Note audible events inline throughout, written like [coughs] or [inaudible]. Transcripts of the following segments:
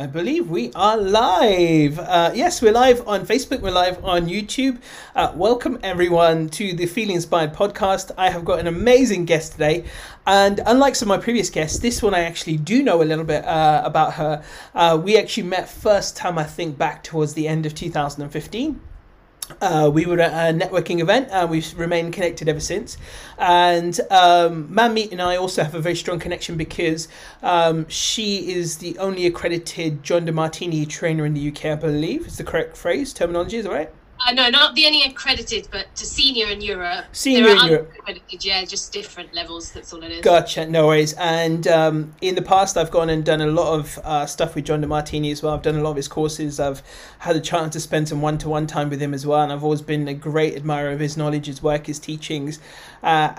I believe we are live. Uh, yes, we're live on Facebook, we're live on YouTube. Uh, welcome everyone to the Feel Inspired podcast. I have got an amazing guest today, and unlike some of my previous guests, this one I actually do know a little bit uh, about her. Uh, we actually met first time, I think, back towards the end of 2015. Uh, we were at a networking event and we've remained connected ever since. And um, Manmeet and I also have a very strong connection because um, she is the only accredited John Demartini trainer in the UK, I believe. Is the correct phrase, terminology, is that right? Uh, no, not the only accredited, but to senior in Europe. Senior in Europe. Accredited, yeah, just different levels. That's all it is. Gotcha, no worries. And um, in the past, I've gone and done a lot of uh, stuff with John Demartini as well. I've done a lot of his courses. I've had a chance to spend some one-to-one time with him as well, and I've always been a great admirer of his knowledge, his work, his teachings, uh,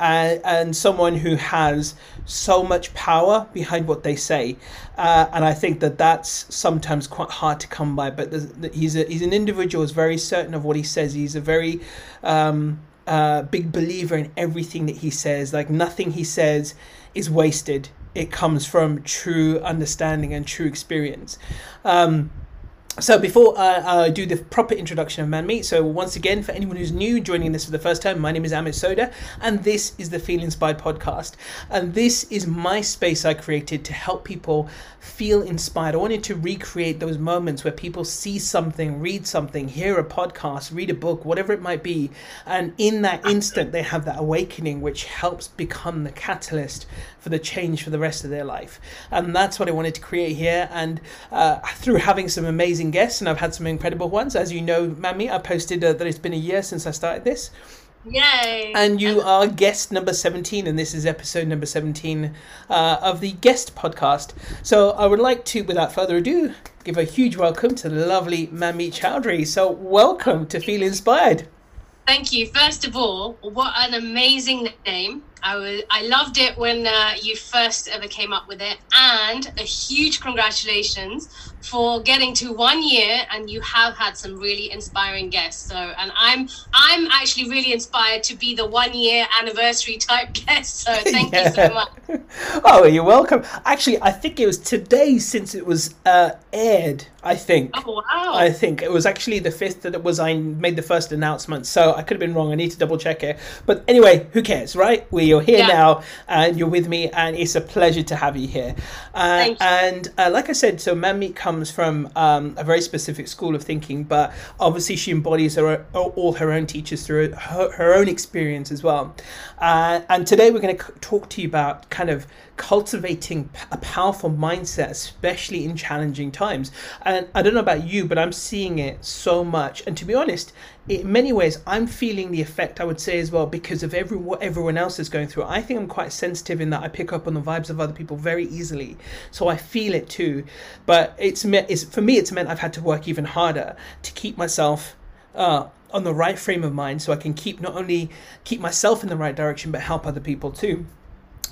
and, someone who has so much power behind what they say. Uh, and I think that that's sometimes quite hard to come by. But he's a, he's an individual who's very certain of what he says. He's a very um, uh, big believer in everything that he says. Like nothing he says is wasted. It comes from true understanding and true experience. Um, so before uh, I do the proper introduction of Manmeet, so once again, for anyone who's new joining this for the first time, my name is Amit Sodha, and this is the Feel Inspired podcast. And this is my space I created to help people feel inspired. I wanted to recreate those moments where people see something, read something, hear a podcast, read a book, whatever it might be, and in that instant they have that awakening which helps become the catalyst for the change for the rest of their life. And that's what I wanted to create here. And uh, through having some amazing guests, and I've had some incredible ones, as you know, Mammy, I posted uh, that it's been a year since I started this. Yay! And you are guest number 17, and this is episode number 17 uh, of the guest podcast. So I would like to, without further ado, give a huge welcome to the lovely Manmeet Chowdhry. So, welcome to Feel Inspired. Thank you. First of all, what an amazing name. I was I loved it when uh, you first ever came up with it, and a huge congratulations for getting to one year. And you have had some really inspiring guests. So, and I'm I'm actually really inspired to be the one year anniversary type [laughs] guest. So, [laughs] thank yeah. you so much. [laughs] oh, you're welcome. Actually, I think it was today since it was uh, aired. I think. Oh wow! I think it was actually the fifth that it was. I made the first announcement, so I could have been wrong. I need to double check it. But anyway, who cares, right? We you're here yeah. now and you're with me and it's a pleasure to have you here uh, you. and uh, like i said so Manmeet comes from um, a very specific school of thinking but obviously she embodies her, all her own teachers through her, her own experience as well uh, and today we're going to talk to you about kind of cultivating a powerful mindset, especially in challenging times. And I don't know about you, but I'm seeing it so much. And to be honest, in many ways, I'm feeling the effect, I would say as well, because of every, what everyone else is going through. I think I'm quite sensitive in that I pick up on the vibes of other people very easily. So I feel it too. But it's, it's for me, it's meant I've had to work even harder to keep myself. Uh, on the right frame of mind so I can keep not only keep myself in the right direction but help other people too.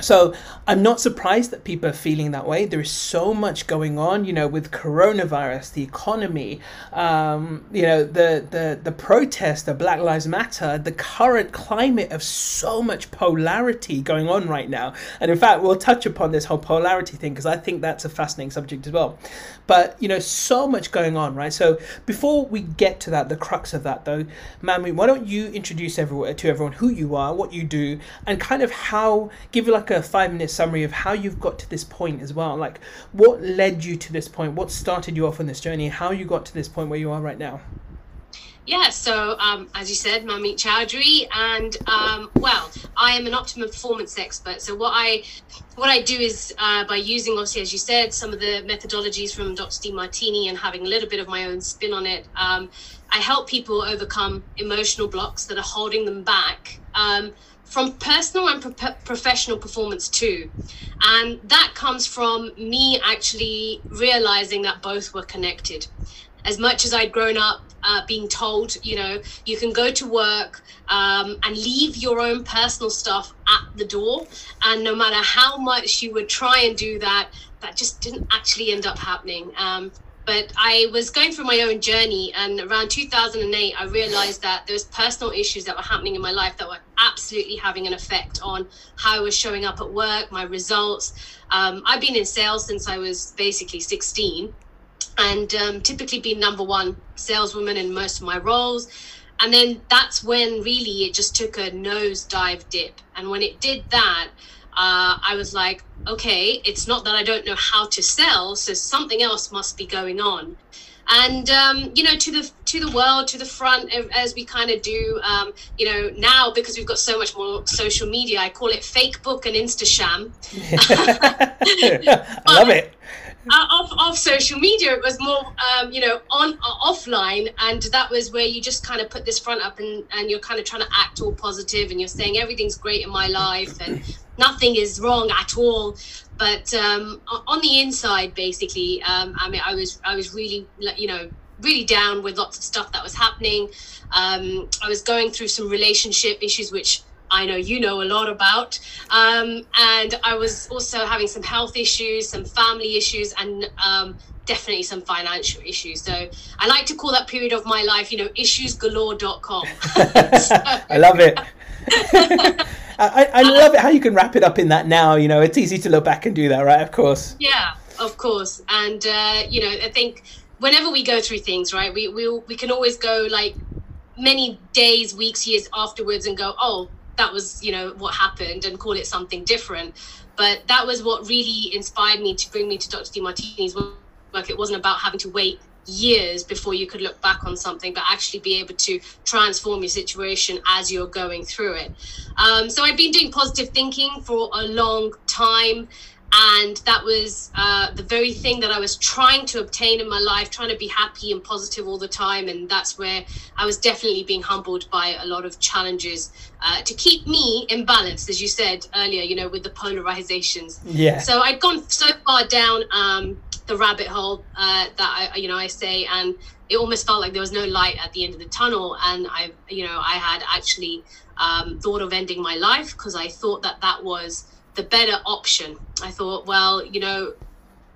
So I'm not surprised that people are feeling that way. There is so much going on, you know, with coronavirus, the economy, um, you know, the the the protest, the Black Lives Matter, the current climate of so much polarity going on right now. And in fact, we'll touch upon this whole polarity thing because I think that's a fascinating subject as well. But you know, so much going on, right? So before we get to that, the crux of that, though, Mami, why don't you introduce everyone to everyone who you are, what you do, and kind of how give like a five minute summary of how you've got to this point as well. Like, what led you to this point? What started you off on this journey? How you got to this point where you are right now? Yeah, so um, as you said, Manmeet Chowdhry, and um, well, I am an optimum performance expert. So what I what I do is uh, by using, obviously, as you said, some of the methodologies from Dr. Demartini and having a little bit of my own spin on it. Um, I help people overcome emotional blocks that are holding them back um, from personal and pro- professional performance too. And that comes from me actually realizing that both were connected. As much as I'd grown up uh, being told, you know, you can go to work um, and leave your own personal stuff at the door. And no matter how much you would try and do that, that just didn't actually end up happening. Um, but I was going through my own journey, and around 2008, I realized that there was personal issues that were happening in my life that were absolutely having an effect on how I was showing up at work, my results. Um, I've been in sales since I was basically 16. And um, typically been number one saleswoman in most of my roles. And then that's when really it just took a nosedive dip. And when it did that, uh, I was like, okay, it's not that I don't know how to sell, so something else must be going on. And um, you know, to the to the world, to the front, as we kind of do, um, you know, now because we've got so much more social media, I call it fake book and Insta sham. [laughs] I love it [laughs] uh, off, off social media it was more um, you know on uh, offline and that was where you just kind of put this front up and, and you're kind of trying to act all positive and you're saying everything's great in my life and nothing is wrong at all. But um, on the inside basically um, i mean i was i was really you know really down with lots of stuff that was happening. Um, i was going through some relationship issues which I know you know a lot about. Um, and I was also having some health issues, some family issues, and um, definitely some financial issues. So I like to call that period of my life, you know, issuesgalore.com. so, [laughs] I love it. [laughs] I, I love it how you can wrap it up in that now. You know, it's easy to look back and do that, right? Of course. Yeah, of course. And, uh, you know, I think whenever we go through things, right, we, we, we can always go like, many days, weeks, years afterwards and go, oh, that was you know what happened and call it something different. But that was what really inspired me to bring me to dr demartini's work. It wasn't about having to wait years before you could look back on something but actually be able to transform your situation as you're going through it. Um, so i've been doing positive thinking for a long time and that was uh, the very thing that I was trying to obtain in my life, trying to be happy and positive all the time. And that's where I was definitely being humbled by a lot of challenges uh, to keep me in balance, as you said earlier, you know, with the polarizations. Yeah. So I'd gone so far down um, the rabbit hole uh, that I, you know, I say, and it almost felt like there was no light at the end of the tunnel. And I, you know, I had actually um, thought of ending my life because I thought that that was the better option. I thought, well, you know,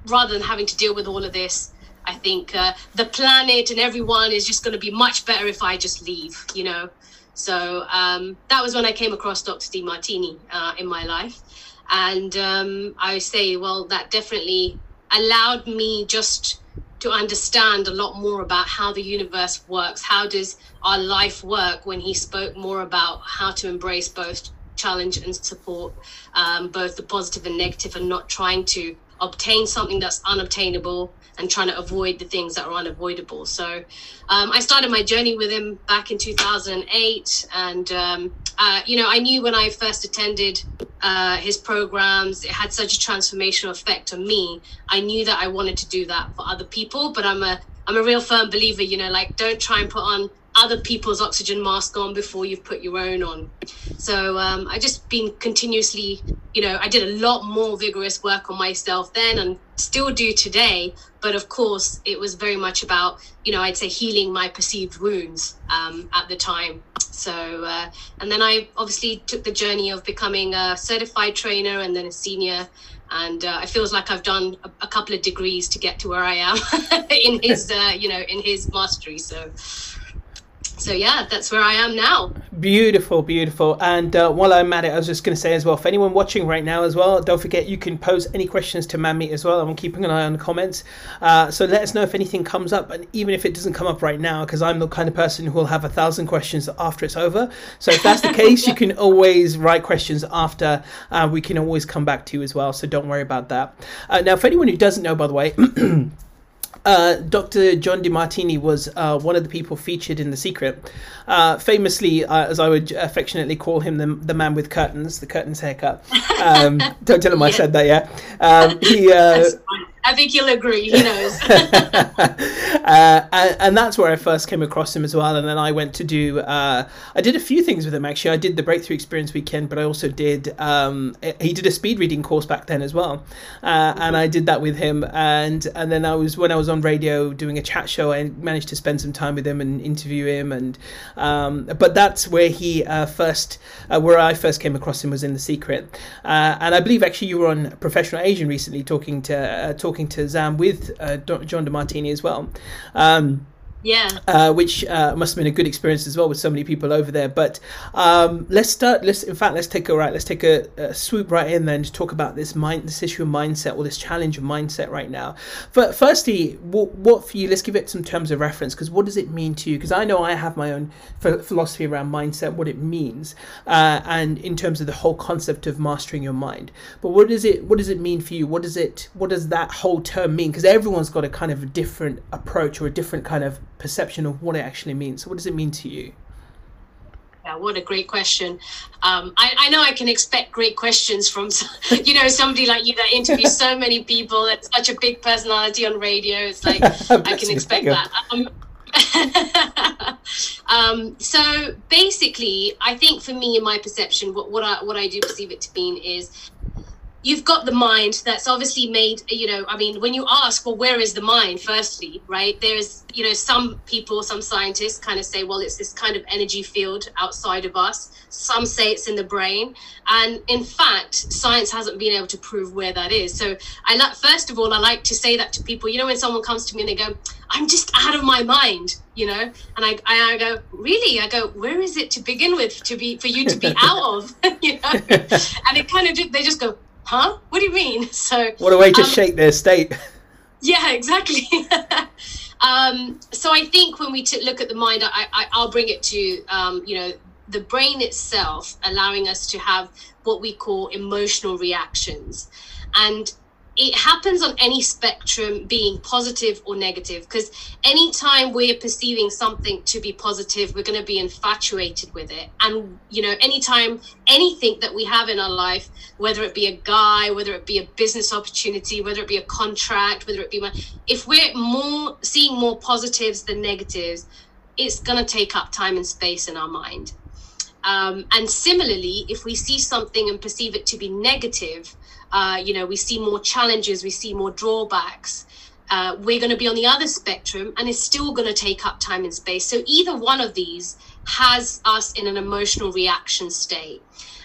rather than having to deal with all of this, I think uh, the planet and everyone is just going to be much better if I just leave, you know. So um, that was when I came across Dr. Demartini uh, in my life. And um, I say, well, that definitely allowed me just to understand a lot more about how the universe works. How does our life work when he spoke more about how to embrace both challenge and support um, both the positive and negative and not trying to obtain something that's unobtainable and trying to avoid the things that are unavoidable. So um, I started my journey with him back in 2008. And, um, uh, you know, I knew when I first attended uh, his programs, it had such a transformational effect on me. I knew that I wanted to do that for other people, but I'm a I'm a real firm believer, you know, like don't try and put on other people's oxygen mask on before you've put your own on. So um, I just been continuously, you know, I did a lot more vigorous work on myself then and still do today. But of course, it was very much about, you know, I'd say healing my perceived wounds um, at the time. So, uh, and then I obviously took the journey of becoming a certified trainer and then a senior. And uh, it feels like I've done a, a, couple of degrees to get to where I am [laughs] in his, uh, you know, in his mastery. So, so yeah, that's where I am now. Beautiful, beautiful. And uh, while I'm at it, I was just going to say as well, for anyone watching right now as well, don't forget you can pose any questions to Manmeet as well. I'm keeping an eye on the comments. Uh, so let us know if anything comes up, and even if it doesn't come up right now, because I'm the kind of person who will have a thousand questions after it's over. So if that's the [laughs] case, you can always write questions after. Uh, we can always come back to you as well. So don't worry about that. Uh, now, for anyone who doesn't know, by the way. [clears throat] Uh, Dr. John Demartini was uh, one of the people featured in The Secret. Uh, famously, uh, as I would affectionately call him, the, the man with curtains, the curtains haircut. Um, [laughs] don't tell him I said that, yeah. Um, he, uh, I think you'll agree. He knows. [laughs] uh, and, and, that's where I first came across him as well. And then I went to do. Uh, I did a few things with him actually. I did the Breakthrough Experience weekend, but I also did. Um, he did a speed reading course back then as well, uh, and I did that with him. And and then I was when I was on radio doing a chat show, I managed to spend some time with him and interview him. And um, but that's where he uh, first, uh, where I first came across him was in The Secret. Uh, and I believe actually you were on Professional Asian recently talking to talking talking to Zam with uh, John Demartini as well. Um, Yeah. Uh, which uh, must have been a good experience as well with so many people over there. But um, let's start. Let's in fact let's take a right. Let's take a, a, swoop right in then to talk about this mind, this issue of mindset or this challenge of mindset right now. But firstly, what, what for you? Let's give it some terms of reference because what does it mean to you? Because I know I have my own philosophy around mindset, what it means, uh, and in terms of the whole concept of mastering your mind. But what does it? What does it mean for you? What does it? What does that whole term mean? Because everyone's got a kind of a different approach or a different kind of perception of what it actually means. So, what does it mean to you? Yeah, what a great question. Um, I, I, know I can expect great questions from, [laughs] you know, somebody like you that interviews so [laughs] many people. That's such a big personality on radio. It's [laughs] like I can expect that. Um, um, so basically, I think for me, in my perception, what, what I what I do perceive it to mean is you've got the mind that's obviously made you know i mean when you ask well where is the mind firstly right? There's you know some people some scientists kind of say well it's this kind of energy field outside of us. Some say it's in the brain. And in fact science hasn't been able to prove where that is. So i like first of all i like to say that to people. You know when someone comes to me and they go i'm just out of my mind you know? And i i, go really? I go where is it to begin with to be for you to be [laughs] out of? [laughs] You know? And it kind of they just go huh? What do you mean? [laughs] So what a way to um, shake their state. Yeah, [laughs] exactly. [laughs] um, so I think when we t- look at the mind, I, I, I'll bring it to um, you know the brain itself, allowing us to have what we call emotional reactions, and it happens on any spectrum being positive or negative because anytime we're perceiving something to be positive we're going to be infatuated with it. And you know anytime anything that we have in our life whether it be a guy whether it be a business opportunity whether it be a contract whether it be if we're more seeing more positives than negatives it's going to take up time and space in our mind. Um, and similarly if we see something and perceive it to be negative uh, you know, we see more challenges, we see more drawbacks. Uh, we're going to be on the other spectrum and it's still going to take up time and space. So either one of these has us in an emotional reaction state.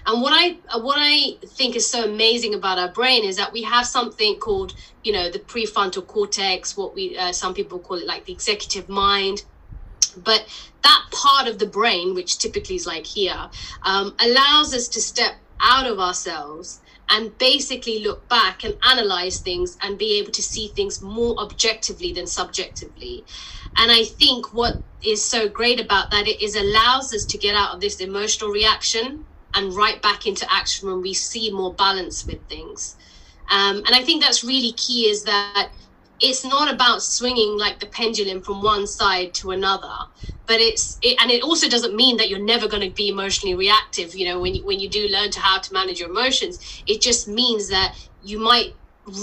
And what I what I think is so amazing about our brain is that we have something called, you know, the prefrontal cortex, what we uh, some people call it like the executive mind. But that part of the brain, which typically is like here, um, allows us to step out of ourselves and basically look back and analyze things and be able to see things more objectively than subjectively. And I think what is so great about that it is allows us to get out of this emotional reaction and right back into action when we see more balance with things. Um, and I think that's really key is that it's not about swinging like the pendulum from one side to another but it's it, and it also doesn't mean that you're never going to be emotionally reactive you know when you, when you do learn to how to manage your emotions. It just means that you might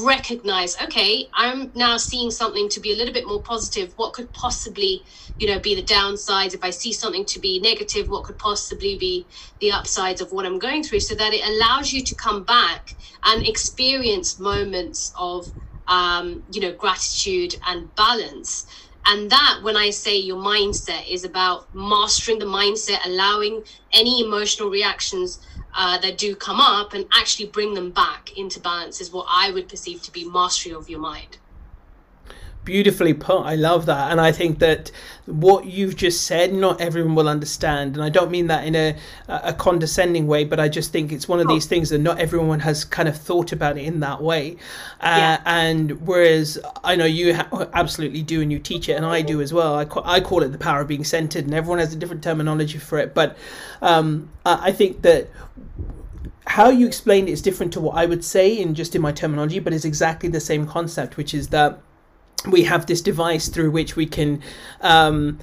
recognize okay i'm now seeing something to be a little bit more positive. What could possibly you know be the downsides? If i see something to be negative what could possibly be the upsides of what i'm going through? So that it allows you to come back and experience moments of um, you know, gratitude and balance. And that, when I say your mindset, is about mastering the mindset, allowing any emotional reactions uh, that do come up and actually bring them back into balance, is what I would perceive to be mastery of your mind beautifully put. I love that, and I think that what you've just said, not everyone will understand, and I don't mean that in a a condescending way, but I just think it's one of these things that not everyone has kind of thought about it in that way. Uh, yeah. And whereas I know you ha- absolutely do, and you teach it, and I do as well. I, ca- I call it the power of being centered, and everyone has a different terminology for it. But um, I think that how you explain it is different to what I would say in just in my terminology, but it's exactly the same concept, which is that we have this device through which we can um,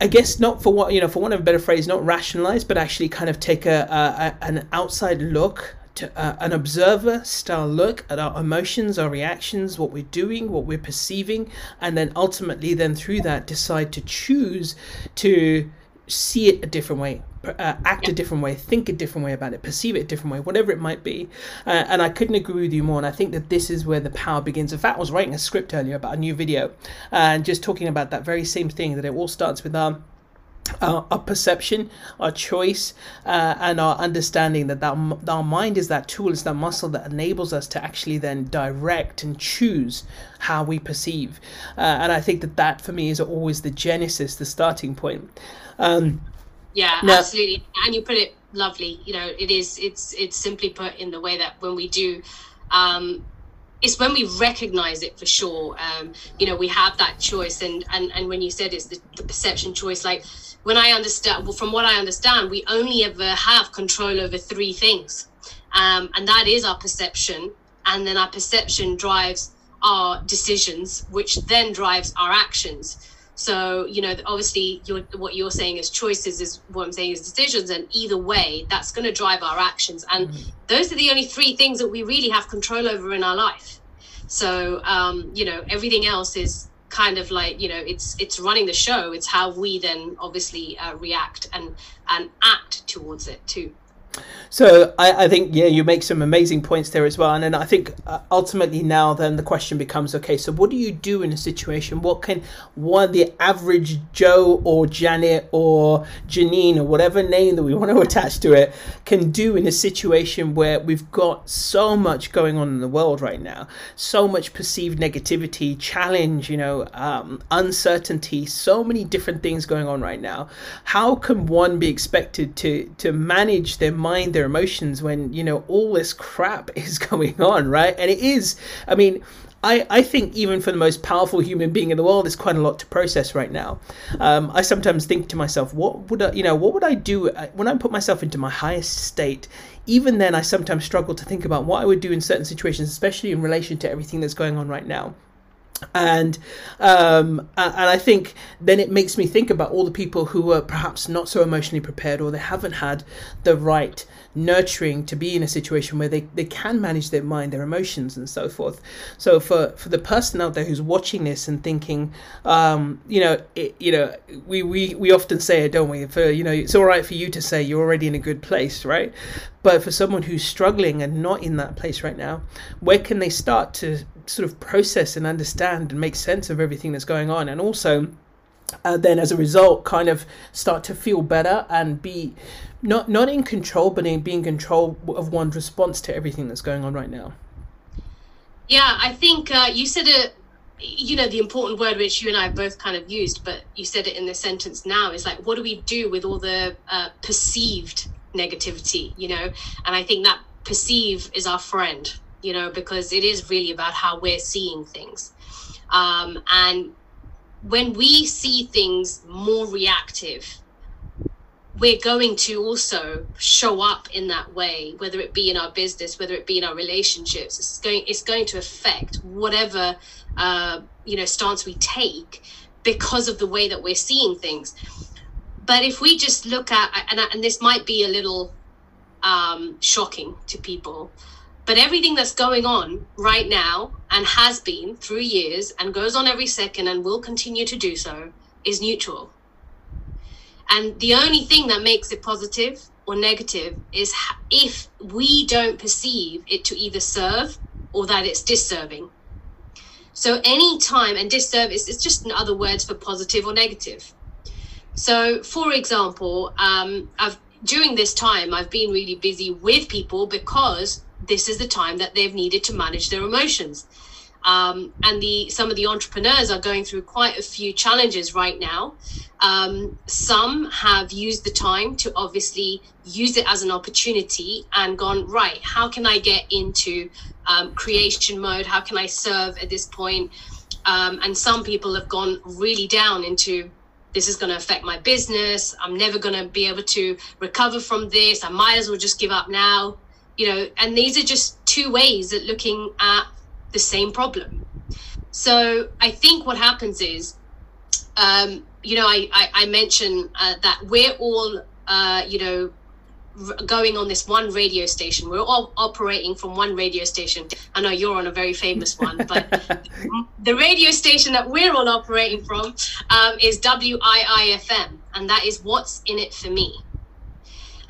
I guess not for what you know, for want of a better phrase, not rationalize, but actually kind of take a, a an outside look, to, uh, an observer style look at our emotions, our reactions, what we're doing, what we're perceiving, and then ultimately, then through that, decide to choose to see it a different way, uh, act a different way, think a different way about it, perceive it a different way, whatever it might be. Uh, and I couldn't agree with you more. And I think that this is where the power begins. In fact, I was writing a script earlier about a new video and just talking about that very same thing that it all starts with our, our, perception, our choice, uh, and our understanding that, that our mind is that tool, is that muscle that enables us to actually then direct and choose how we perceive. Uh, and I think that that for me is always the genesis, the starting point. Um, yeah, now, absolutely. And you put it lovely. You know, it is. It's it's simply put in the way that when we do. Um, it's when we recognize it for sure um, you know we have that choice and and, and when you said it's the, the perception choice like when I understand, well, from what I understand, we only ever have control over three things, um, and that is our perception, and then our perception drives our decisions, which then drives our actions. So, you know, obviously, you're, what you're saying is choices, is what I'm saying is decisions. And either way, that's going to drive our actions. And mm-hmm. those are the only three things that we really have control over in our life. So, um, you know, everything else is kind of like you know it's it's running the show it's how we then obviously uh, react and and act towards it too so I, I, think yeah, you make some amazing points there as well, and then I think uh, ultimately now then the question becomes okay, so what do you do in a situation? What can one the average Joe or Janet or Janine or whatever name that we want to [laughs] attach to it can do in a situation where we've got so much going on in the world right now, so much perceived negativity, challenge, you know, um, uncertainty, so many different things going on right now. How can one be expected to to manage their mind, their emotions when, you know, all this crap [laughs] is going on, right? And it is, I mean, I, I think even for the most powerful human being in the world, there's quite a lot to process right now. Um, I sometimes think to myself, what would I, you know, what would I do uh, when I put myself into my highest state? Even then, I sometimes struggle to think about what I would do in certain situations, especially in relation to everything that's going on right now and um, and I think then it makes me think about all the people who are perhaps not so emotionally prepared or they haven't had the right nurturing to be in a situation where they, they can manage their mind, their emotions, and so forth. So for for the person out there who's watching this and thinking, um, you know, it, you know, we, we we often say it, don't we? For you know, it's all right for you to say you're already in a good place, right? But for someone who's struggling and not in that place right now, where can they start to sort of process and understand and make sense of everything that's going on, and also uh, then as a result kind of start to feel better and be not not in control but in being control of one's response to everything that's going on right now. Yeah i think uh, you said it you know the important word which you and i both kind of used but you said it in the sentence now is like what do we do with all the uh, perceived negativity you know? And i think that perceive is our friend you know because it is really about how we're seeing things um, and when we see things more reactive, we're going to also show up in that way, whether it be in our business, whether it be in our relationships. It's going it's going to affect whatever uh, you know stance we take because of the way that we're seeing things. But if we just look at and, and this might be a little um, shocking to people, but everything that's going on right now and has been through years and goes on every second and will continue to do so is neutral. And the only thing that makes it positive or negative is if we don't perceive it to either serve or that it's disserving. So any time and disservice is just other words for positive or negative. So, for example, um, I've during this time I've been really busy with people because this is the time that they've needed to manage their emotions. Um, and the some of the entrepreneurs are going through quite a few challenges right now. Um, some have used the time to obviously use it as an opportunity and gone right. How can I get into um, creation mode? How can I serve at this point? Um, and some people have gone really down into this is going to affect my business. I'm never going to be able to recover from this. I might as well just give up now you know and these are just two ways at looking at the same problem. So i think what happens is um, you know i i, I mentioned uh, that we're all uh, you know going on this one radio station. We're all operating from one radio station. I know you're on a very famous one but [laughs] the radio station that we're all operating from um, is wiifm and that is what's in it for me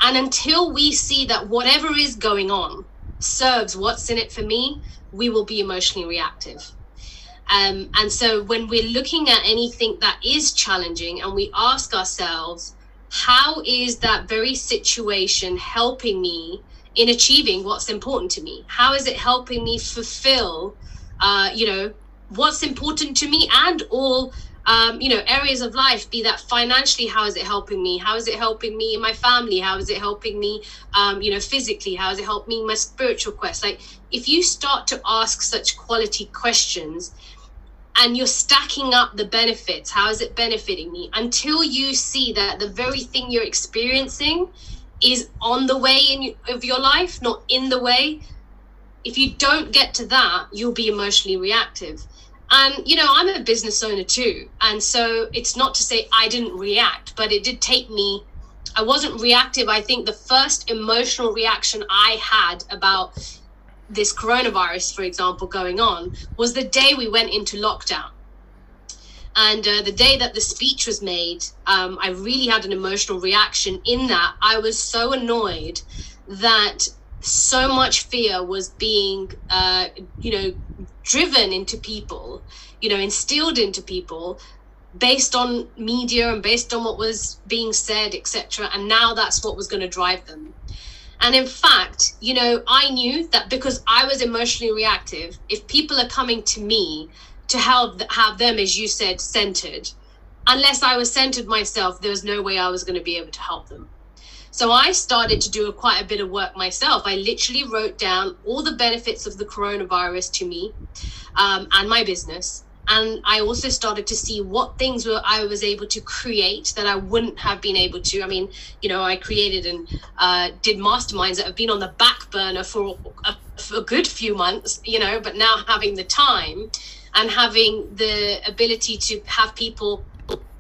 and until we see that whatever is going on serves what's in it for me, we will be emotionally reactive. Um, and so when we're looking at anything that is challenging and we ask ourselves, how is that very situation helping me in achieving what's important to me? How is it helping me fulfill, uh, you know, what's important to me and all um, you know areas of life be that financially how is it helping me? How is it helping me in my family? How is it helping me um, you know physically? How is it helping me in my spiritual quest? Like if you start to ask such quality questions and you're stacking up the benefits how is it benefiting me? Until you see that the very thing you're experiencing is on the way in of your life not in the way if you don't get to that you'll be emotionally reactive and you know i'm a business owner too and so it's not to say i didn't react but it did take me i wasn't reactive. I think the first emotional reaction i had about this coronavirus for example going on was the day we went into lockdown. And uh, the day that the speech was made um, i really had an emotional reaction. In that i was so annoyed that so much fear was being uh, you know driven into people you know instilled into people based on media and based on what was being said etc and now that's what was going to drive them. And in fact you know i knew that because i was emotionally reactive if people are coming to me to help have them as you said centered unless i was centered myself there was no way i was going to be able to help them so I started to do a, quite a bit of work myself. I literally wrote down all the benefits of the coronavirus to me um, and my business. And I also started to see what things were I was able to create that I wouldn't have been able to. I mean, you know, I created and uh, did masterminds that have been on the back burner for a, for a good few months, you know, but now having the time and having the ability to have people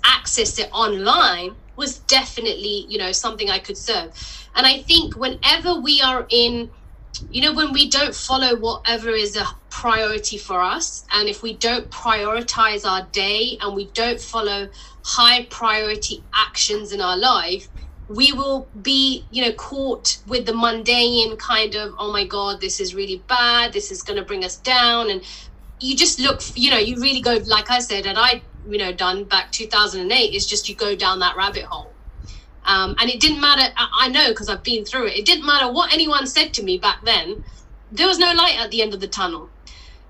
access it online was definitely you know something i could serve. And i think whenever we are in you know when we don't follow whatever is a priority for us and if we don't prioritize our day and we don't follow high priority actions in our life we will be you know caught with the mundane kind of oh my god this is really bad. This is going to bring us down. And you just look you know you really go like i said and i you know done back 2008 is just you go down that rabbit hole. Um, and it didn't matter i know because i've been through it it didn't matter what anyone said to me back then there was no light at the end of the tunnel.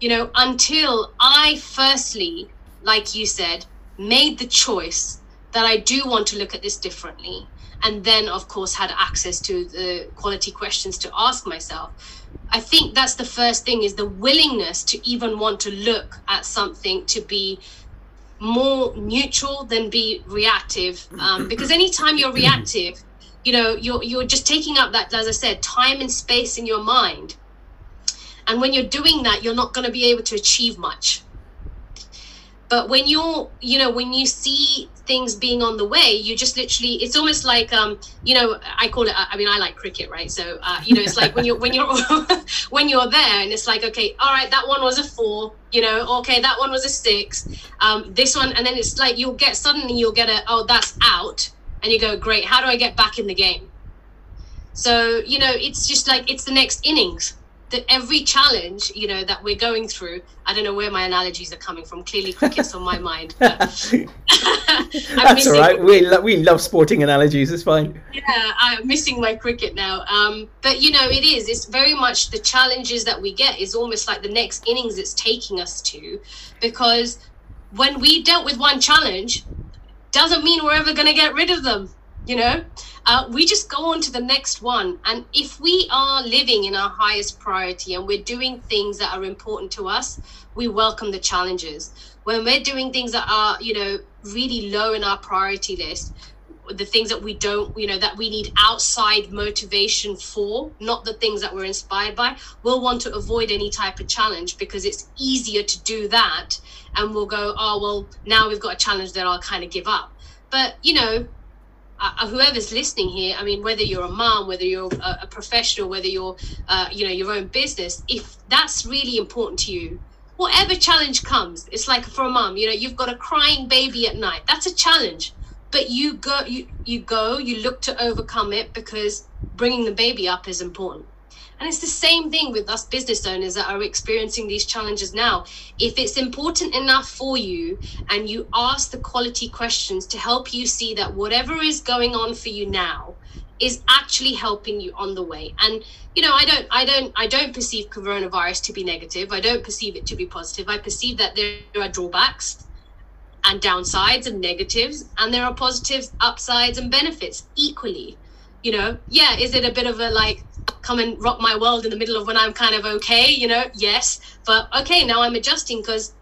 You know until i firstly like you said made the choice that i do want to look at this differently and then of course had access to the quality questions to ask myself i think that's the first thing is the willingness to even want to look at something to be more neutral than be reactive um, because anytime you're reactive you know you're you're just taking up that as i said time and space in your mind. And when you're doing that you're not going to be able to achieve much. But when you're you know when you see things being on the way you just literally it's almost like um you know i call it i mean i like cricket right? So uh, you know it's like when you're when you're [laughs] when you're there and it's like okay all right that one was a four you know okay that one was a six um this one and then it's like you'll get suddenly you'll get a oh that's out and you go great how do i get back in the game? So you know it's just like it's the next innings that every challenge you know that we're going through i don't know where my analogies are coming from. Clearly cricket's on my mind [laughs] [laughs] that's all right. We, lo- we love sporting analogies. It's fine. Yeah i'm missing my cricket now. Um, but you know it is. It's very much the challenges that we get is almost like the next innings it's taking us to because when we dealt with one challenge doesn't mean we're ever going to get rid of them you know uh, we just go on to the next one. And if we are living in our highest priority and we're doing things that are important to us, we welcome the challenges. When we're doing things that are, you know, really low in our priority list, the things that we don't, you know, that we need outside motivation for, not the things that we're inspired by, we'll want to avoid any type of challenge because it's easier to do that. And we'll go, oh, well, now we've got a challenge that I'll kind of give up. But, you know, uh, whoever's listening here, I mean, whether you're a mom, whether you're a, a professional, whether you're, uh, you know, your own business, if that's really important to you, whatever challenge comes, it's like for a mom, you know, you've got a crying baby at night. That's a challenge, but you go, you you go, you look to overcome it because bringing the baby up is important. And it's the same thing with us business owners that are experiencing these challenges now. If it's important enough for you and you ask the quality questions to help you see that whatever is going on for you now is actually helping you on the way. And you know, I don't I don't I don't perceive coronavirus to be negative. I don't perceive it to be positive. I perceive that there are drawbacks and downsides and negatives and there are positives, upsides and benefits equally. You know, yeah, is it a bit of a like come and rock my world in the middle of when I'm kind of okay, you know, yes. But okay, now I'm adjusting because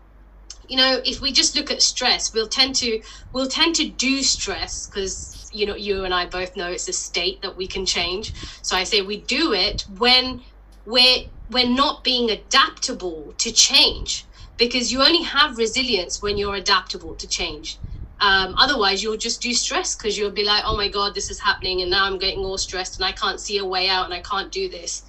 you know, if we just look at stress, we'll tend to we'll tend to do stress because you know you and I both know it's a state that we can change. So I say we do it when we're we're not being adaptable to change because you only have resilience when you're adaptable to change. Um, otherwise, you'll just do stress because you'll be like, oh my God, this is happening. And now I'm getting all stressed and I can't see a way out and I can't do this.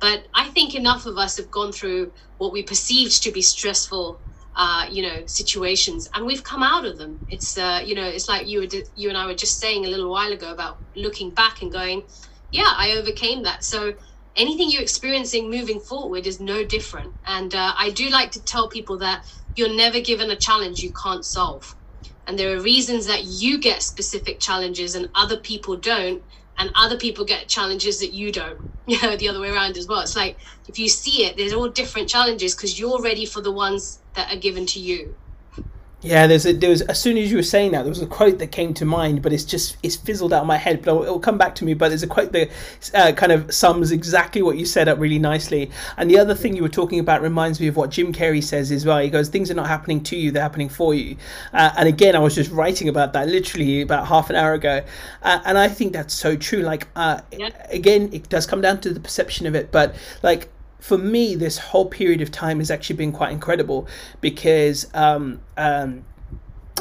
But I think enough of us have gone through what we perceived to be stressful, uh, you know, situations, and we've come out of them. It's, uh, you know, it's like you were, you and I were just saying a little while ago about looking back and going, yeah, I overcame that. So anything you're experiencing moving forward is no different. And uh, I do like to tell people that you're never given a challenge you can't solve and there are reasons that you get specific challenges and other people don't and other people get challenges that you don't. [laughs] You know the other way around as well. It's like if you see it there's all different challenges because you're ready for the ones that are given to you yeah, there's a, there was as soon as you were saying that there was a quote that came to mind, but it's just it's fizzled out of my head. But it'll, it'll come back to me. But there's a quote that uh, kind of sums exactly what you said up really nicely. And the other thing you were talking about reminds me of what Jim Carrey says as well. He goes, "Things are not happening to you; they're happening for you." Uh, and again, I was just writing about that literally about half an hour ago, uh, and I think that's so true. Like uh, yeah. again, it does come down to the perception of it, but like for me, this whole period of time has actually been quite incredible because, um, um,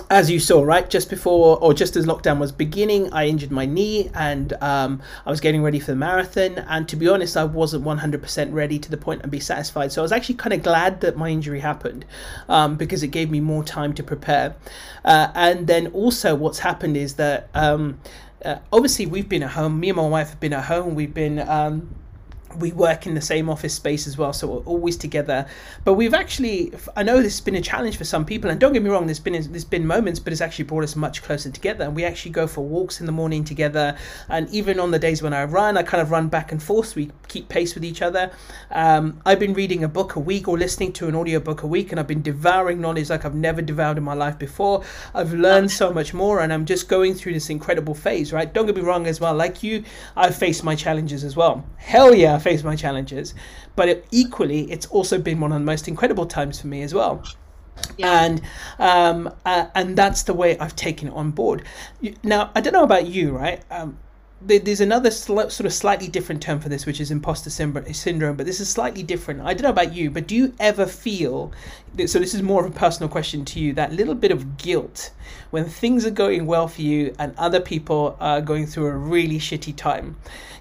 as you saw, right, just before or just as lockdown was beginning, I injured my knee and um, I was getting ready for the marathon. And to be honest, I wasn't 100% ready to the point and be satisfied. So I was actually kind of glad that my injury happened um, because it gave me more time to prepare. Uh, and then also, what's happened is that um, uh, obviously we've been at home, me and my wife have been at home, we've been um, we work in the same office space as well, so we're always together. But we've actually, I know this has been a challenge for some people, and don't get me wrong, there's been there's been moments, but it's actually brought us much closer together. And we actually go for walks in the morning together, and even on the days when I run, I kind of run back and forth. We keep pace with each other. Um, I've been reading a book a week or listening to an audio book a week, and I've been devouring knowledge like I've never devoured in my life before. I've learned so much more, and I'm just going through this incredible phase. Right? Don't get me wrong, as well. Like you, I've faced my challenges as well. Hell yeah! Face my challenges, but it, equally, it's also been one of the most incredible times for me as well. Yeah. And um, uh, and that's the way I've taken it on board. Now I don't know about you, right? Um, there's another sort of slightly different term for this, which is imposter syndrome, but this is slightly different. I don't know about you, but do you ever feel so? This is more of a personal question to you that little bit of guilt when things are going well for you and other people are going through a really shitty time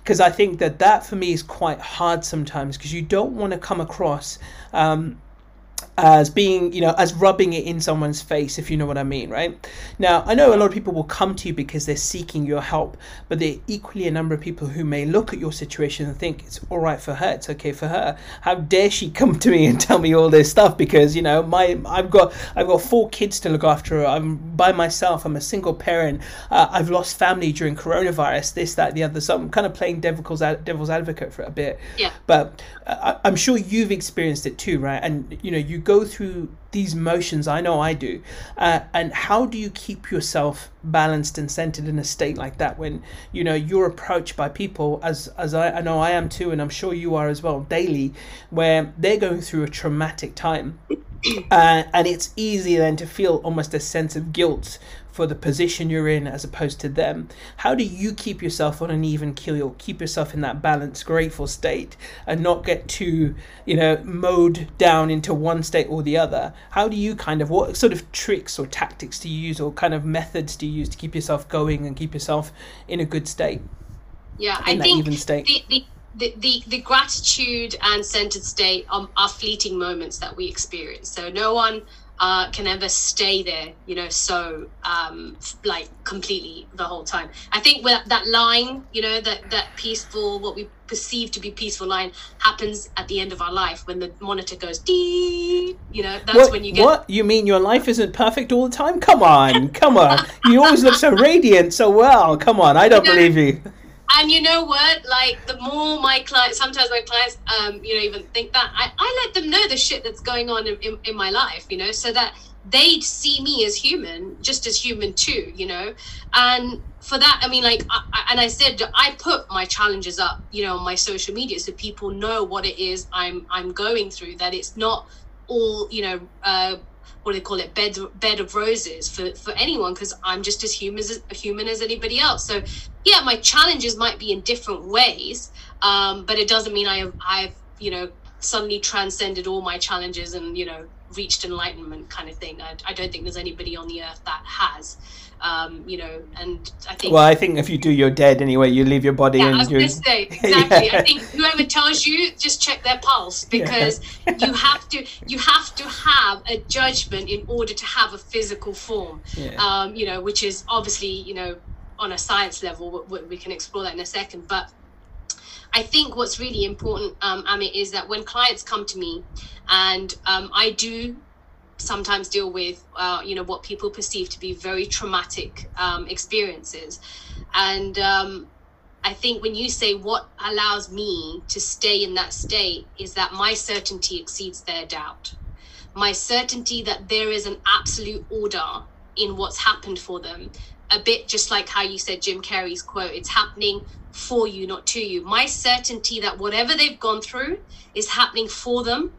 because I think that that for me is quite hard sometimes because you don't want to come across um, as being, you know, as rubbing it in someone's face, if you know what I mean, right? Now, I know a lot of people will come to you because they're seeking your help, but there are equally a number of people who may look at your situation and think it's all right for her, it's okay for her. How dare she come to me and tell me all this stuff? Because you know, my I've got I've got four kids to look after. I'm by myself. I'm a single parent. Uh, I've lost family during coronavirus. This, that, the other. So I'm kind of playing devil's devil's advocate for a bit. Yeah. But uh, I'm sure you've experienced it too, right? And you know, you go through these motions i know i do uh, and how do you keep yourself balanced and centered in a state like that when you know you're approached by people as as I, I know i am too and i'm sure you are as well daily where they're going through a traumatic time [coughs] uh, and it's easy then to feel almost a sense of guilt for the position you're in as opposed to them. How do you keep yourself on an even keel, keep yourself in that balanced, grateful state, and not get too, you know, mowed down into one state or the other? How do you kind of, what sort of tricks or tactics do you use or kind of methods do you use to keep yourself going and keep yourself in a good state? Yeah, I think the, the, the, the, the gratitude and centered state are fleeting moments that we experience. So no one uh, can ever stay there, you know, so um, like completely the whole time. I think with that line, you know, that that peaceful, what we perceive to be peaceful line, happens at the end of our life when the monitor goes dee. You know, that's what, when you get. What you mean? Your life isn't perfect all the time? Come on, come on. You always look so radiant, so well. Come on, I don't You know- believe you. And you know what? Like the more my clients, sometimes my clients, um, you know, even think that I, I let them know the shit that's going on in, in, in my life, you know, so that they see me as human, just as human too, you know. And for that, I mean, like, I, and I said I put my challenges up, you know, on my social media so people know what it is I'm I'm going through. That it's not all, you know. Uh, what do they call it bed bed of roses for for anyone because i'm just as human as human as anybody else. So yeah my challenges might be in different ways um but it doesn't mean i have i've you know suddenly transcended all my challenges and you know reached enlightenment kind of thing i, I don't think there's anybody on the earth that has um you know and i think Well, I think if you do, you're dead anyway. You leave your body yeah, I and was you're. going to say [laughs] exactly. Yeah. I think whoever tells you, just check their pulse because you have to you have to have a judgment in order to have a physical form. Yeah. Um, you know, which is obviously you know on a science level. w- w- We can explore that in a second, but. I think what's really important, um, Amit, is that when clients come to me, and um, I do sometimes deal with, uh, you know, what people perceive to be very traumatic um, experiences, and um, I think when you say what allows me to stay in that state is that my certainty exceeds their doubt. My certainty that there is an absolute order in what's happened for them. A bit just like how you said Jim Carrey's quote, it's happening for you, not to you. My certainty that whatever they've gone through is happening for them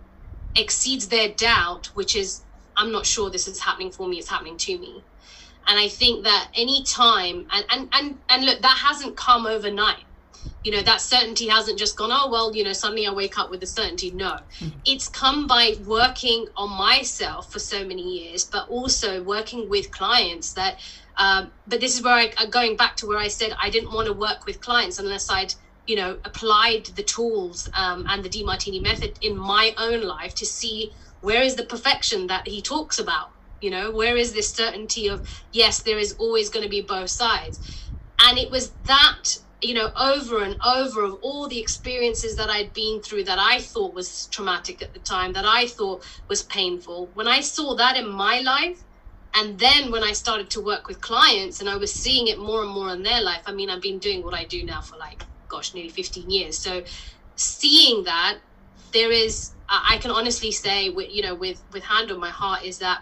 exceeds their doubt, which is, I'm not sure this is happening for me, it's happening to me. And i think that any time and and and, and look that hasn't come overnight. You know that certainty hasn't just gone oh well you know suddenly i wake up with the certainty. No. Mm-hmm. It's come by working on myself for so many years but also working with clients that um, but this is where i uh, going back to where i said i didn't want to work with clients unless i'd you know applied the tools um, and the demartini method in my own life to see where is the perfection that he talks about you know? Where is this certainty of yes there is always going to be both sides? And it was that you know over and over of all the experiences that i'd been through that i thought was traumatic at the time that i thought was painful. When i saw that in my life and then when i started to work with clients and i was seeing it more and more in their life i mean i've been doing what i do now for like gosh nearly 15 years so seeing that there is i can honestly say with you know with with hand on my heart is that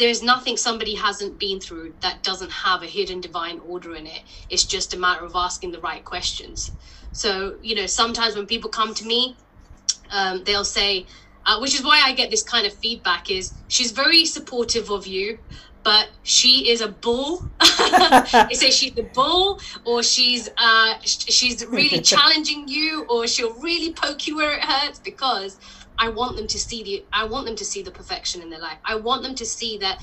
there's nothing somebody hasn't been through that doesn't have a hidden divine order in it. It's just a matter of asking the right questions. So, you know, sometimes when people come to me, um, they'll say, uh, which is why I get this kind of feedback is she's very supportive of you, but she is a bull. [laughs] they say she's a bull, or she's uh, she's really [laughs] challenging you, or she'll really poke you where it hurts because I want them to see the I want them to see the perfection in their life. I want them to see that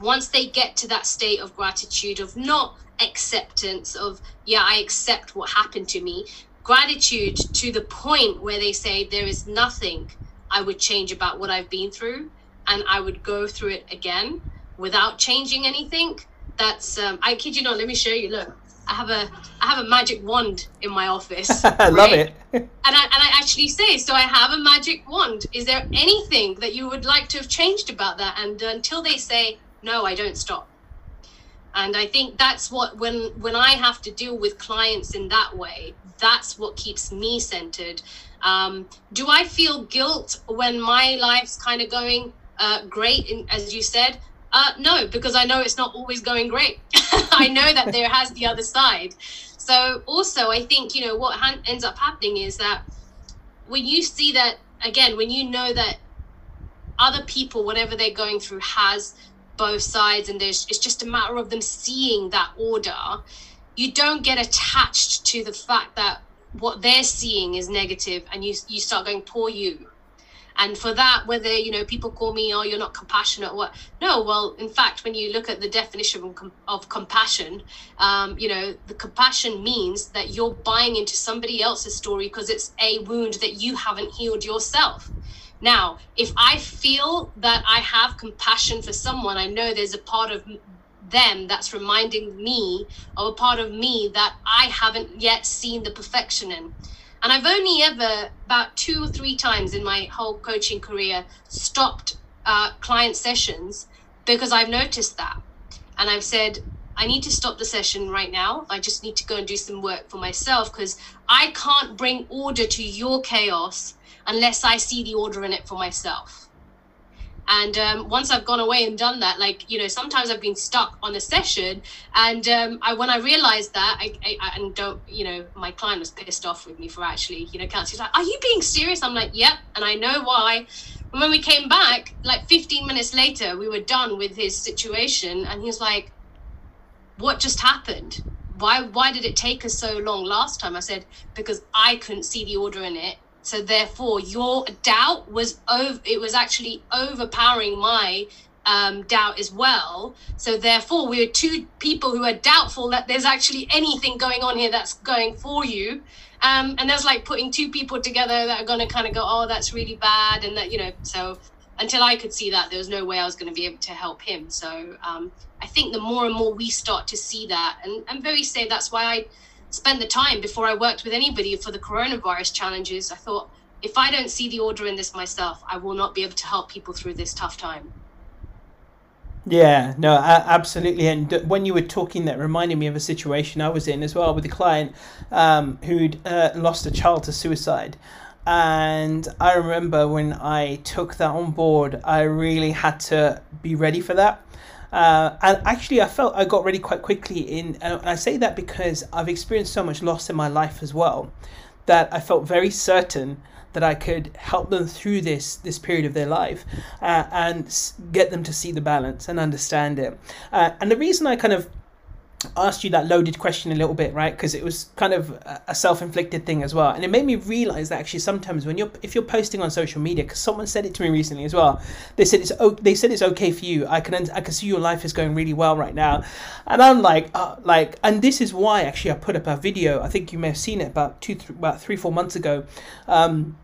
once they get to that state of gratitude of not acceptance of yeah I accept what happened to me gratitude to the point where they say there is nothing I would change about what I've been through and I would go through it again without changing anything that's um, I kid you not let me show you look I have a I have a magic wand in my office [laughs] I love it. [laughs] and I, and I actually say, so I have a magic wand. Is there anything that you would like to have changed about that? And until they say, no, I don't stop. And I think that's what, when, when I have to deal with clients in that way, that's what keeps me centered. Um, do I feel guilt when my life's kind of going uh, great, in, as you said? Uh, no, because I know it's not always going great. [laughs] I know that there has the other side. So also, I think you know what ha- ends up happening is that when you see that again, when you know that other people, whatever they're going through, has both sides, and there's it's just a matter of them seeing that order. You don't get attached to the fact that what they're seeing is negative, and you you start going, "Poor you." And for that, whether you know people call me, "Oh, you're not compassionate," what? No, well, in fact, when you look at the definition of, of compassion, um, you know, the compassion means that you're buying into somebody else's story because it's a wound that you haven't healed yourself. Now, if I feel that I have compassion for someone, I know there's a part of them that's reminding me of a part of me that I haven't yet seen the perfection in. And I've only ever, about two or three times in my whole coaching career, stopped uh, client sessions because I've noticed that. And I've said, I need to stop the session right now. I just need to go and do some work for myself because I can't bring order to your chaos unless I see the order in it for myself. And um, once I've gone away and done that, like you know, sometimes I've been stuck on a session, and um, I when I realized that, I, I, and don't you know, my client was pissed off with me for actually you know counseling. He's like, "Are you being serious?" I'm like, "Yep," and I know why. And when we came back, like 15 minutes later, we were done with his situation, and he's like, "What just happened?" why why did it take us so long last time i said because i couldn't see the order in it so therefore, your doubt was over. It was actually overpowering my um, doubt as well. So therefore, we were two people who are doubtful that there's actually anything going on here that's going for you. Um, and that's like putting two people together that are going to kind of go, oh, that's really bad, and that you know. So until I could see that, there was no way I was going to be able to help him. So um, I think the more and more we start to see that, and I'm very say that's why I spent the time before I worked with anybody for the coronavirus challenges. I thought, if I don't see the order in this myself, I will not be able to help people through this tough time. Yeah, no, absolutely. And when you were talking, that reminded me of a situation I was in as well with a client um, who'd uh, lost a child to suicide. And I remember when I took that on board, I really had to be ready for that. Uh, and actually, I felt I got ready quite quickly. In and I say that because I've experienced so much loss in my life as well, that I felt very certain that I could help them through this this period of their life uh, and get them to see the balance and understand it. Uh, and the reason I kind of asked you that loaded question a little bit, right? Because it was kind of a self-inflicted thing as well, and it made me realize that actually sometimes when you're if you're posting on social media, because someone said it to me recently as well, they said it's they said it's okay for you. I can I can see your life is going really well right now, and I'm like uh, like, and this is why actually I put up a video. I think you may have seen it about two th- about three four months ago. Um,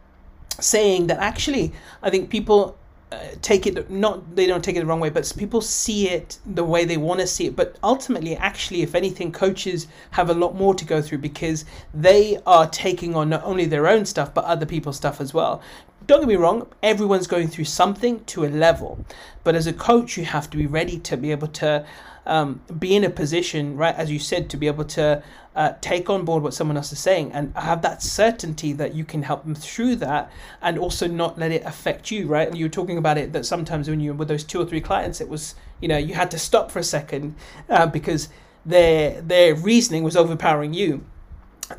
saying that actually I think people take it not they don't take it the wrong way but people see it the way they want to see it. But ultimately actually if anything coaches have a lot more to go through because they are taking on not only their own stuff but other people's stuff as well. Don't get me wrong everyone's going through something to a level. But as a coach you have to be ready to be able to um, be in a position, right, as you said, to be able to uh, take on board what someone else is saying and have that certainty that you can help them through that and also not let it affect you, right? And you were talking about it that sometimes when you were with those two or three clients, it was, you know, you had to stop for a second uh, because their their reasoning was overpowering you.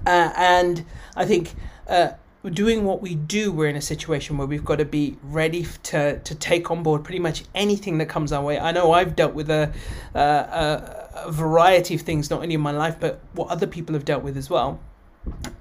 Uh, and I think uh, doing what we do, we're in a situation where we've got to be ready to, to take on board pretty much anything that comes our way. I know I've dealt with a, a, a variety of things, not only in my life, but what other people have dealt with as well.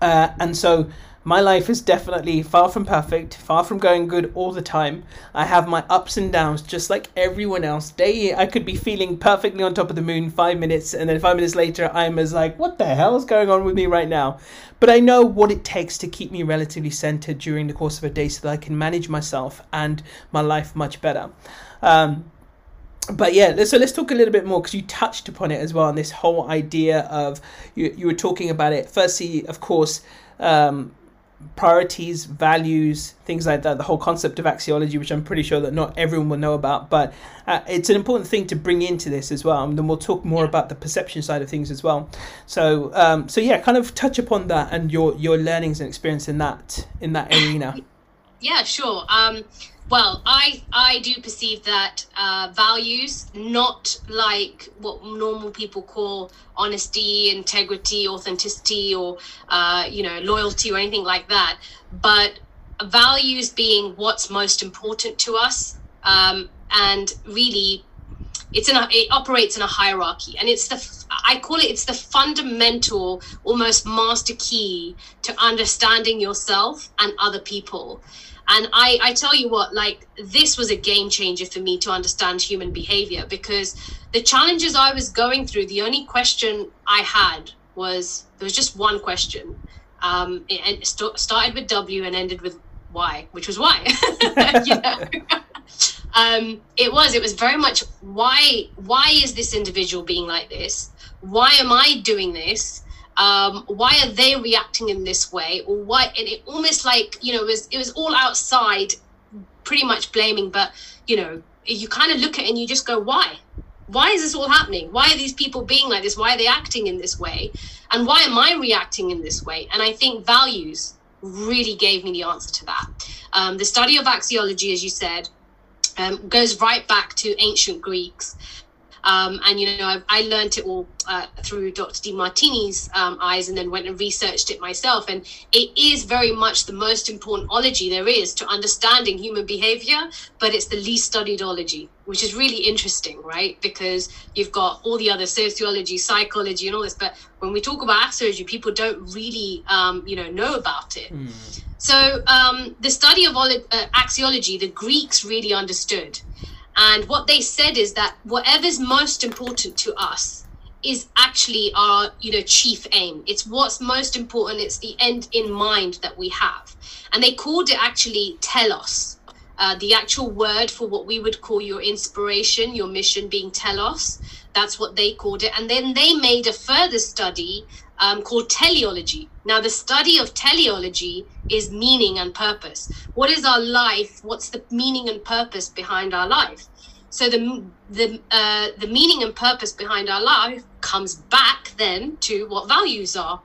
Uh, and so my life is definitely far from perfect, far from going good all the time. I have my ups and downs just like everyone else. Day I could be feeling perfectly on top of the moon 5 minutes and then 5 minutes later I'm as like what the hell is going on with me right now? But I know what it takes to keep me relatively centered during the course of a day so that I can manage myself and my life much better. Um, but yeah, so let's talk a little bit more because you touched upon it as well. And this whole idea of you, you were talking about it. Firstly, of course, um, priorities, values, things like that. The whole concept of axiology, which I'm pretty sure that not everyone will know about, but uh, it's an important thing to bring into this as well. And then we'll talk more about the perception side of things as well. So, um, so yeah, kind of touch upon that and your your learnings and experience in that in that arena. [coughs] Yeah, sure. Um, well, I I do perceive that uh, values, not like what normal people call honesty, integrity, authenticity, or uh, you know loyalty or anything like that, but values being what's most important to us, um, and really, it's in a, it operates in a hierarchy, and it's the I call it it's the fundamental, almost master key to understanding yourself and other people and I, I tell you what, like this was a game changer for me to understand human behavior because the challenges I was going through, the only question I had was there was just one question. Um, it, st- started with W and ended with Y, which was why. [laughs] you know? [laughs] um, it was. It was very much why. Why is this individual being like this? Why am I doing this? Um, why are they reacting in this way? Or why? And it almost like you know, it was it was all outside, pretty much blaming. But you know, you kind of look at it and you just go, why? Why is this all happening? Why are these people being like this? Why are they acting in this way? And why am I reacting in this way? And I think values really gave me the answer to that. Um, the study of axiology, as you said, um, goes right back to ancient Greeks. Um, and you know, I, I learned it all uh, through Dr. Demartini's um, eyes, and then went and researched it myself. And it is very much the most important ology there is to understanding human behavior, but it's the least studied ology, which is really interesting, right? Because you've got all the other sociology, psychology, and all this, but when we talk about axiology, people don't really, um, you know, know about it. Mm. So um, the study of uh, axiology, the Greeks really understood. And what they said is that whatever's most important to us is actually our, you know, chief aim. It's what's most important. It's the end in mind that we have. And they called it actually telos. Uh, the actual word for what we would call your inspiration, your mission being telos. That's what they called it. And then they made a further study um, called teleology. Now, the study of teleology is meaning and purpose. What is our life? What's the meaning and purpose behind our life? So the the uh, the meaning and purpose behind our life comes back then to what values are.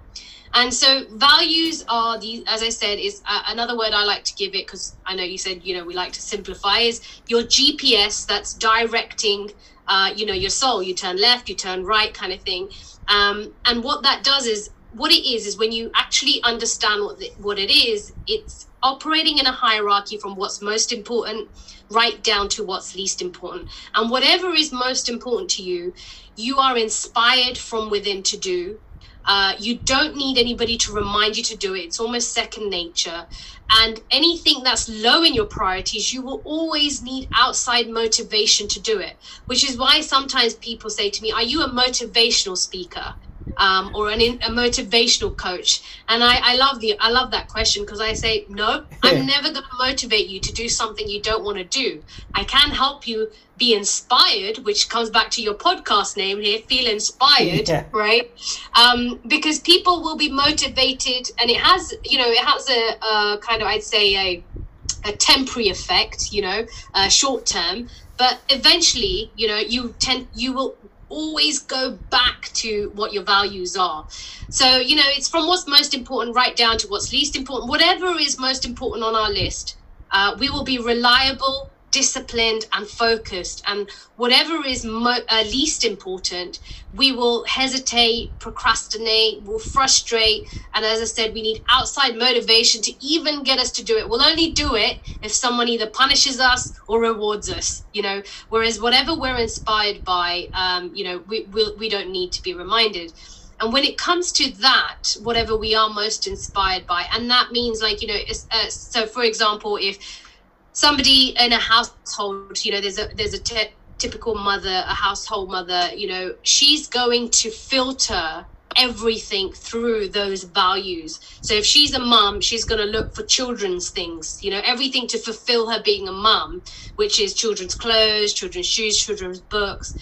And so values are the, as I said, is uh, another word I like to give it because I know you said you know we like to simplify is your GPS that's directing, uh, you know, your soul. You turn left, you turn right, kind of thing. Um, and what that does is what it is is when you actually understand what the, what it is, it's operating in a hierarchy from what's most important right down to what's least important. And whatever is most important to you, you are inspired from within to do. Uh, you don't need anybody to remind you to do it. It's almost second nature. And anything that's low in your priorities, you will always need outside motivation to do it, which is why sometimes people say to me, Are you a motivational speaker? Um, or an, a motivational coach and I, I love the i love that question because i say no i'm [laughs] never going to motivate you to do something you don't want to do i can help you be inspired, which comes back to your podcast name here, feel inspired, yeah. right? Um, because people will be motivated, and it has, you know, it has a, a kind of, I'd say, a a temporary effect, you know, uh, short term, but eventually, you know, you tend, you will always go back to what your values are. So, you know, it's from what's most important right down to what's least important. Whatever is most important on our list, uh, we will be reliable disciplined and focused. And whatever is mo- uh, least important we will hesitate procrastinate will frustrate. And as i said we need outside motivation to even get us to do it. We'll only do it if someone either punishes us or rewards us you know? Whereas whatever we're inspired by um, you know we, we, we don't need to be reminded. And when it comes to that whatever we are most inspired by and that means like you know uh, so for example if somebody in a household you know there's a there's a t- typical mother a household mother you know she's going to filter everything through those values. So if she's a mum she's going to look for children's things you know everything to fulfill her being a mum which is children's clothes children's shoes children's books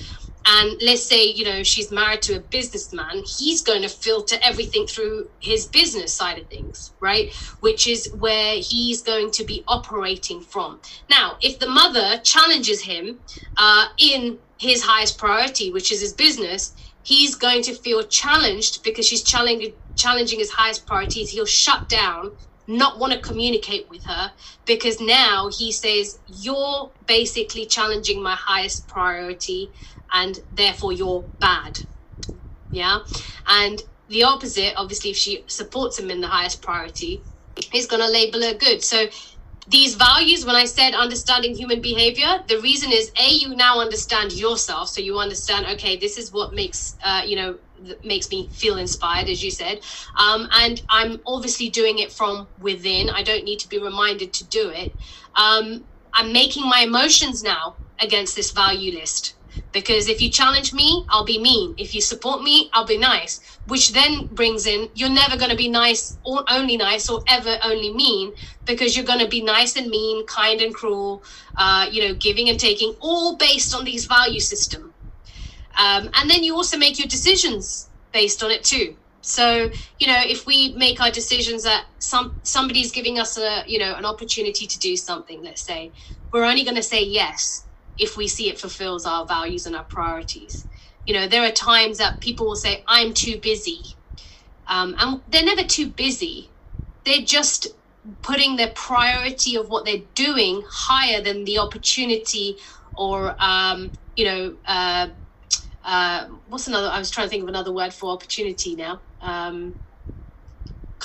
and let's say you know she's married to a businessman he's going to filter everything through his business side of things right? Which is where he's going to be operating from. Now if the mother challenges him uh, in his highest priority which is his business he's going to feel challenged because she's challenging challenging his highest priorities. He'll shut down not want to communicate with her because now he says you're basically challenging my highest priority and therefore you're bad. Yeah. And the opposite, obviously, if she supports him in the highest priority, is going to label her good. So these values, when I said understanding human behavior, the reason is A, you now understand yourself. So you understand, okay, this is what makes, uh, you know, makes me feel inspired, as you said. Um, and I'm obviously doing it from within. I don't need to be reminded to do it. Um, I'm making my emotions now against this value list because if you challenge me, I'll be mean. If you support me, I'll be nice. Which then brings in you're never going to be nice or only nice or ever only mean because you're going to be nice and mean, kind and cruel, uh, you know, giving and taking, all based on these value system. Um, and then you also make your decisions based on it too. So you know, if we make our decisions that some somebody's giving us a you know an opportunity to do something, let's say, we're only going to say yes if we see it fulfills our values and our priorities. You know, there are times that people will say, I'm too busy. Um, and they're never too busy. They're just putting their priority of what they're doing higher than the opportunity or, um, you know, uh, uh, what's another? I was trying to think of another word for opportunity now. Um,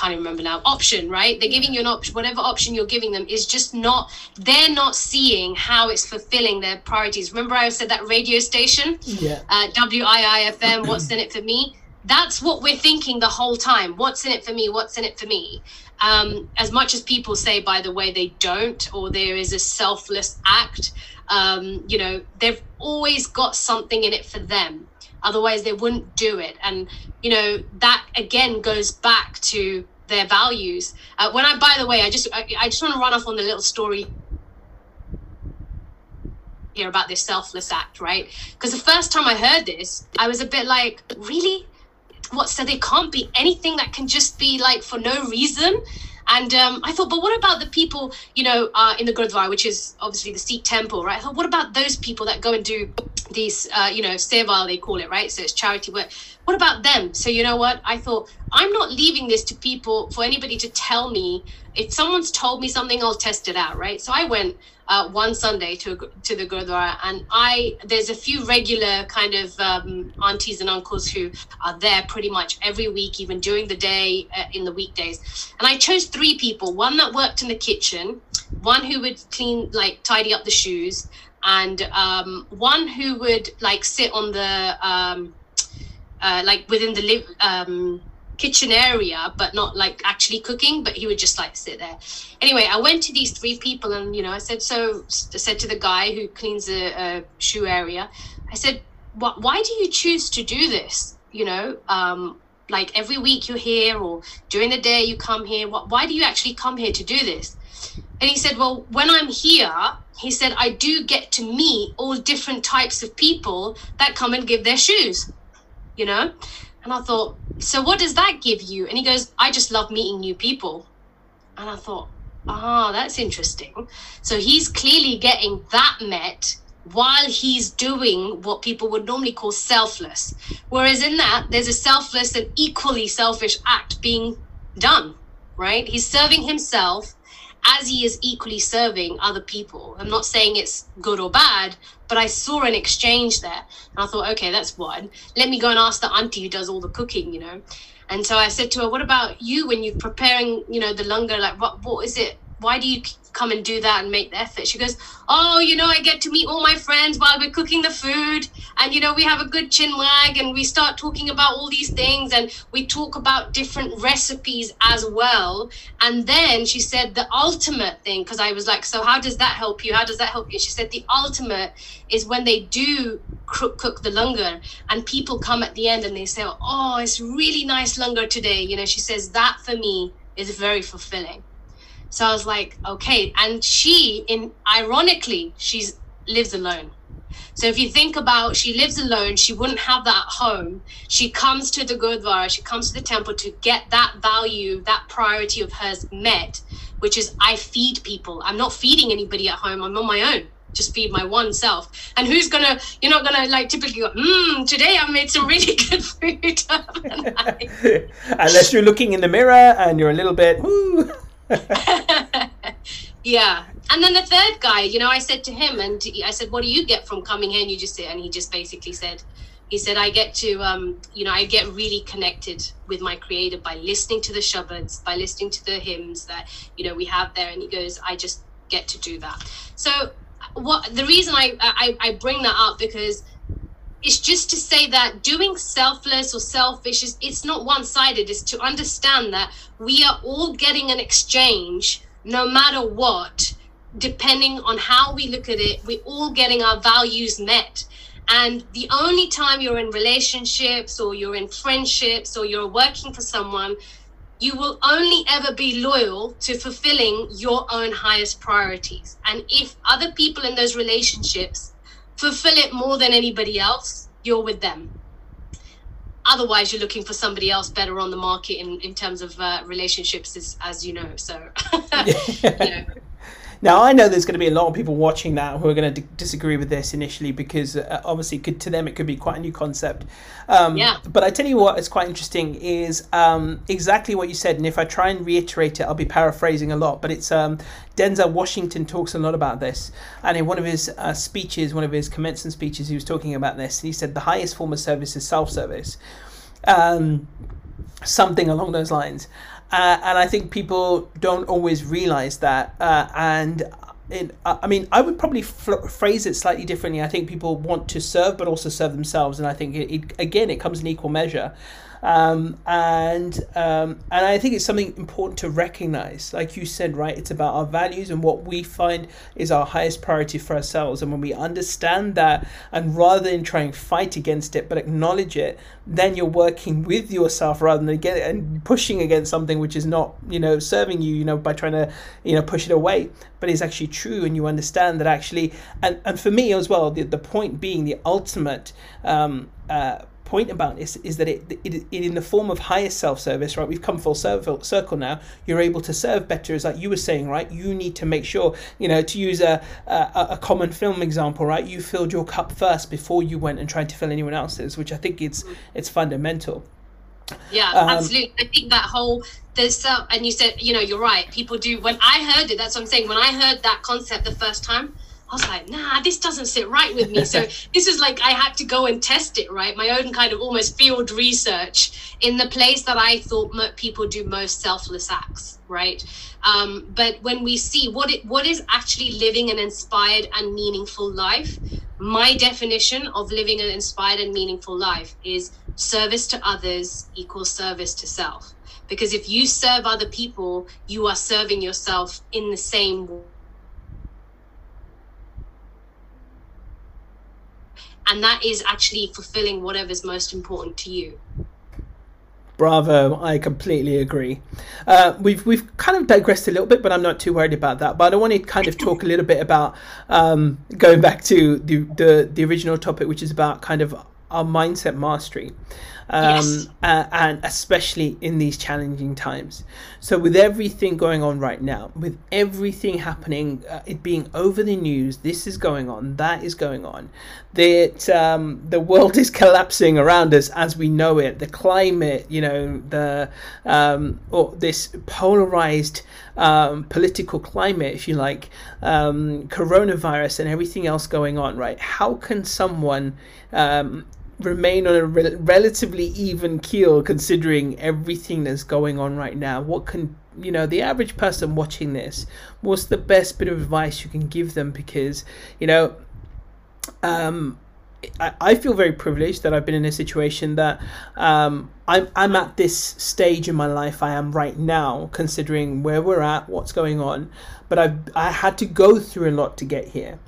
can't even remember now option right? They're giving you an option whatever option you're giving them is just not they're not seeing how it's fulfilling their priorities. Remember i said that radio station? Yeah. Uh, wiifm what's in it for me? That's what we're thinking the whole time. What's in it for me? What's in it for me? Um, as much as people say by the way they don't or there is a selfless act um, you know they've always got something in it for them. Otherwise they wouldn't do it. And you know that again goes back to their values. Uh, when i by the way i just I, I just want to run off on the little story here about this selfless act right? Because the first time i heard this i was a bit like really? What so there can't be anything that can just be like for no reason and um, I thought, but what about the people, you know, uh, in the Gurdwara, which is obviously the Sikh temple, right? Thought, what about those people that go and do these, uh, you know, seva, they call it, right? So it's charity work. What about them? So, you know what? I thought, I'm not leaving this to people for anybody to tell me. If someone's told me something, I'll test it out, right? So I went uh, one Sunday to to the Gurdwara, and I there's a few regular kind of um, aunties and uncles who are there pretty much every week, even during the day uh, in the weekdays. And I chose three people: one that worked in the kitchen, one who would clean like tidy up the shoes, and um, one who would like sit on the um, uh, like within the um, kitchen area, but not like actually cooking, but he would just like sit there. Anyway, I went to these three people and, you know, I said, so, I said to the guy who cleans the uh, shoe area, I said, what, why do you choose to do this? You know, um, like every week you're here or during the day you come here. What, why do you actually come here to do this? And he said, well, when I'm here, he said, I do get to meet all different types of people that come and give their shoes, you know? And I thought, so what does that give you? And he goes, I just love meeting new people. And I thought, ah, that's interesting. So he's clearly getting that met while he's doing what people would normally call selfless. Whereas in that, there's a selfless and equally selfish act being done, right? He's serving himself as he is equally serving other people. I'm not saying it's good or bad, but I saw an exchange there. And I thought, okay, that's one. Let me go and ask the auntie who does all the cooking, you know. And so I said to her, what about you when you're preparing, you know, the langar? Like, what, what is it? Why do you come and do that and make the effort. She goes, Oh, you know, I get to meet all my friends while we're cooking the food. And, you know, we have a good chin wag and we start talking about all these things and we talk about different recipes as well. And then she said, The ultimate thing, because I was like, So how does that help you? How does that help you? She said, The ultimate is when they do cook, cook the langar and people come at the end and they say, Oh, it's really nice langar today. You know, she says, That for me is very fulfilling. So I was like, okay. And she, in ironically, she's lives alone. So if you think about, she lives alone. She wouldn't have that at home. She comes to the Gurdwara. She comes to the temple to get that value, that priority of hers met, which is I feed people. I'm not feeding anybody at home. I'm on my own. Just feed my one self. And who's gonna? You're not gonna like typically go. Hmm. Today I made some really [laughs] good food. [laughs] [laughs] Unless you're looking in the mirror and you're a little bit. Woo. [laughs] yeah. And then the third guy, you know, I said to him, and I said, "What do you get from coming here?" And you just sit, and he just basically said, "He said I get to, um, you know, I get really connected with my creator by listening to the shabads, by listening to the hymns that you know we have there." And he goes, "I just get to do that." So, what the reason I I, I bring that up because it's just to say that doing selfless or selfish is it's not one-sided. It's to understand that we are all getting an exchange no matter what depending on how we look at it. We're all getting our values met. And the only time you're in relationships or you're in friendships or you're working for someone, you will only ever be loyal to fulfilling your own highest priorities. And if other people in those relationships fulfill it more than anybody else, you're with them. Otherwise, you're looking for somebody else better on the market in, in terms of uh, relationships, as, as you know. So, [laughs] you know. Now I know there's going to be a lot of people watching that who are going to d- disagree with this initially because uh, obviously could, to them it could be quite a new concept. Um, Yeah. But I tell you what is quite interesting is um, exactly what you said, and if I try and reiterate it, I'll be paraphrasing a lot. But it's um, Denzel Washington talks a lot about this, and in one of his uh, speeches, one of his commencement speeches, he was talking about this, and he said the highest form of service is self-service. Um, something along those lines. Uh, and I think people don't always realize that. Uh, and it, I mean, I would probably fl- phrase it slightly differently. I think people want to serve, but also serve themselves. And I think it, it again, it comes in equal measure. Um, and um, and I think it's something important to recognize. Like you said, right? It's about our values and what we find is our highest priority for ourselves. And when we understand that, and rather than trying and fight against it, but acknowledge it, then you're working with yourself rather than get and pushing against something which is not, you know, serving you. You know, by trying to, you know, push it away. But it's actually true, and you understand that actually. And and for me as well, the the point being the ultimate. Um, uh, point about this is that it, it, it in the form of higher self-service right we've come full circle, circle now you're able to serve better as like you were saying right you need to make sure you know to use a, a a common film example right you filled your cup first before you went and tried to fill anyone else's which i think it's it's fundamental Yeah, Um, absolutely. I think that whole there's so, and you said, you know, you're right. People do. When I heard it, that's what I'm saying. When I heard that concept the first time, I was like, nah, this doesn't sit right with me. So [laughs] this is like I had to go and test it, right? My own kind of almost field research in the place that I thought people do most selfless acts, right? Um, but when we see what it what is actually living an inspired and meaningful life, my definition of living an inspired and meaningful life is service to others equals service to self. Because if you serve other people, you are serving yourself in the same way. And that is actually fulfilling whatever's most important to you. Bravo! I completely agree. Uh, we've we've kind of digressed a little bit, but I'm not too worried about that. But I want to kind of talk a little bit about um, going back to the, the the original topic, which is about kind of our mindset mastery, um, Yes. uh, and especially in these challenging times. So with everything going on right now, with everything happening, uh, it being over the news, this is going on, that is going on, that um, the world [laughs] is collapsing around us as we know it. The climate, you know, the um, or this polarized um, political climate, if you like, um, coronavirus and everything else going on. Right? How can someone um, remain on a re- relatively even keel considering everything that's going on right now? What can you know the average person watching this? What's the best bit of advice you can give them? Because you know um, I, feel very privileged that I've been in a situation that um, I'm, I'm at this stage in my life I am right now, considering where we're at, what's going on. But I've I had to go through a lot to get here.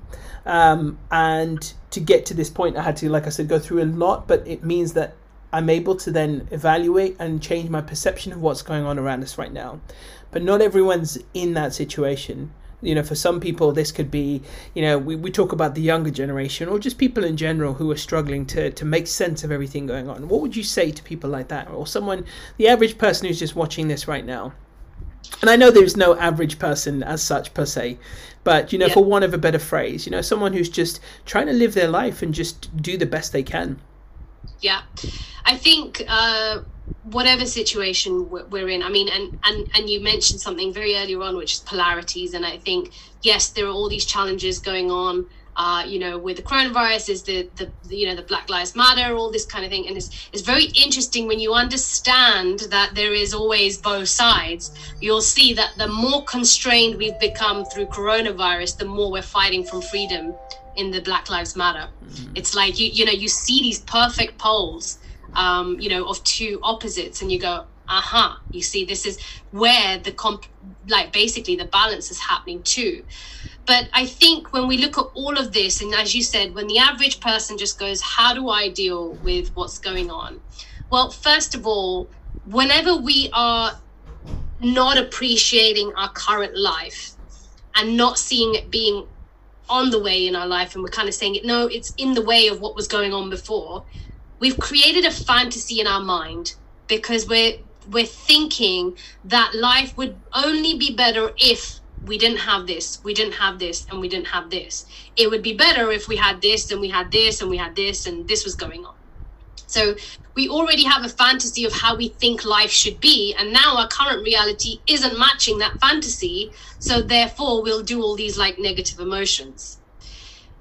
Um, and to get to this point, I had to, like I said, go through a lot, but it means that I'm able to then evaluate and change my perception of what's going on around us right now. But not everyone's in that situation. You know, for some people, this could be, you know, we, we talk about the younger generation or just people in general who are struggling to, to make sense of everything going on. What would you say to people like that? Or someone, the average person who's just watching this right now? And I know there's no average person as such per se, but, you know, Yeah. for want of a better phrase, you know, someone who's just trying to live their life and just do the best they can. yeah i think uh whatever situation we're we're in i mean and and and you mentioned something very earlier on which is polarities and i think yes there are all these challenges going on uh, you know, with the coronavirus, is the, the the you know the Black Lives Matter, all this kind of thing, and it's it's very interesting when you understand that there is always both sides. You'll see that the more constrained we've become through coronavirus, the more we're fighting from freedom in the Black Lives Matter. It's like you you know you see these perfect poles, um, you know, of two opposites, and you go, aha, you see, this is where the comp like basically the balance is happening too. But I think when we look at all of this, and as you said, when the average person just goes, How do I deal with what's going on? Well, first of all, whenever we are not appreciating our current life and not seeing it being on the way in our life, and we're kind of saying it, no, it's in the way of what was going on before, we've created a fantasy in our mind because we're we're thinking that life would only be better if we didn't have this, we didn't have this, and we didn't have this. It would be better if we had this, and we had this, and we had this, and this was going on. So we already have a fantasy of how we think life should be, and now our current reality isn't matching that fantasy. So therefore, we'll do all these like negative emotions.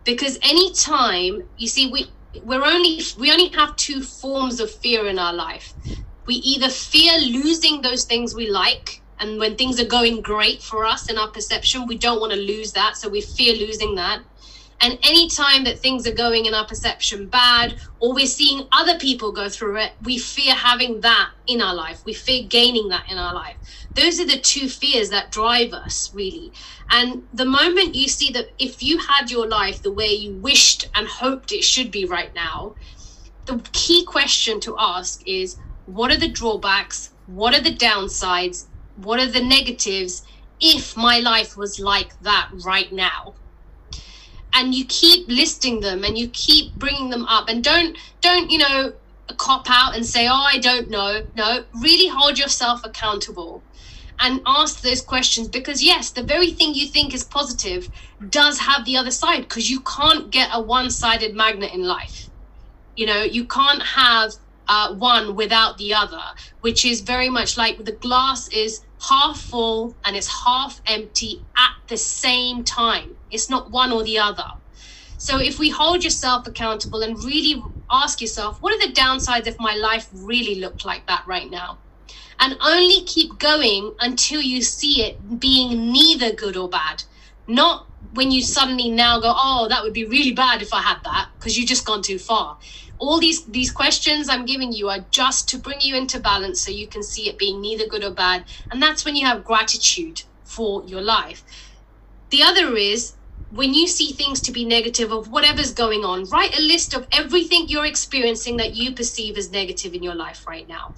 Because anytime you see, we we're only we only have two forms of fear in our life. We either fear losing those things we like and when things are going great for us in our perception, we don't want to lose that. So we fear losing that. And anytime that things are going in our perception bad, or we're seeing other people go through it, we fear having that in our life. We fear gaining that in our life. Those are the two fears that drive us, really. And the moment you see that if you had your life the way you wished and hoped it should be right now, the key question to ask is what are the drawbacks? What are the downsides? what are the negatives if my life was like that right now and you keep listing them and you keep bringing them up and don't don't you know cop out and say oh i don't know no really hold yourself accountable and ask those questions because yes the very thing you think is positive does have the other side because you can't get a one-sided magnet in life you know you can't have uh, one without the other which is very much like the glass is half full and it's half empty at the same time. It's not one or the other. So if we hold yourself accountable and really ask yourself, what are the downsides if my life really looked like that right now? And only keep going until you see it being neither good or bad. Not when you suddenly now go, oh, that would be really bad if I had that, because you've just gone too far all these these questions i'm giving you are just to bring you into balance so you can see it being neither good or bad. And that's when you have gratitude for your life. The other is when you see things to be negative of whatever's going on write a list of everything you're experiencing that you perceive as negative in your life right now.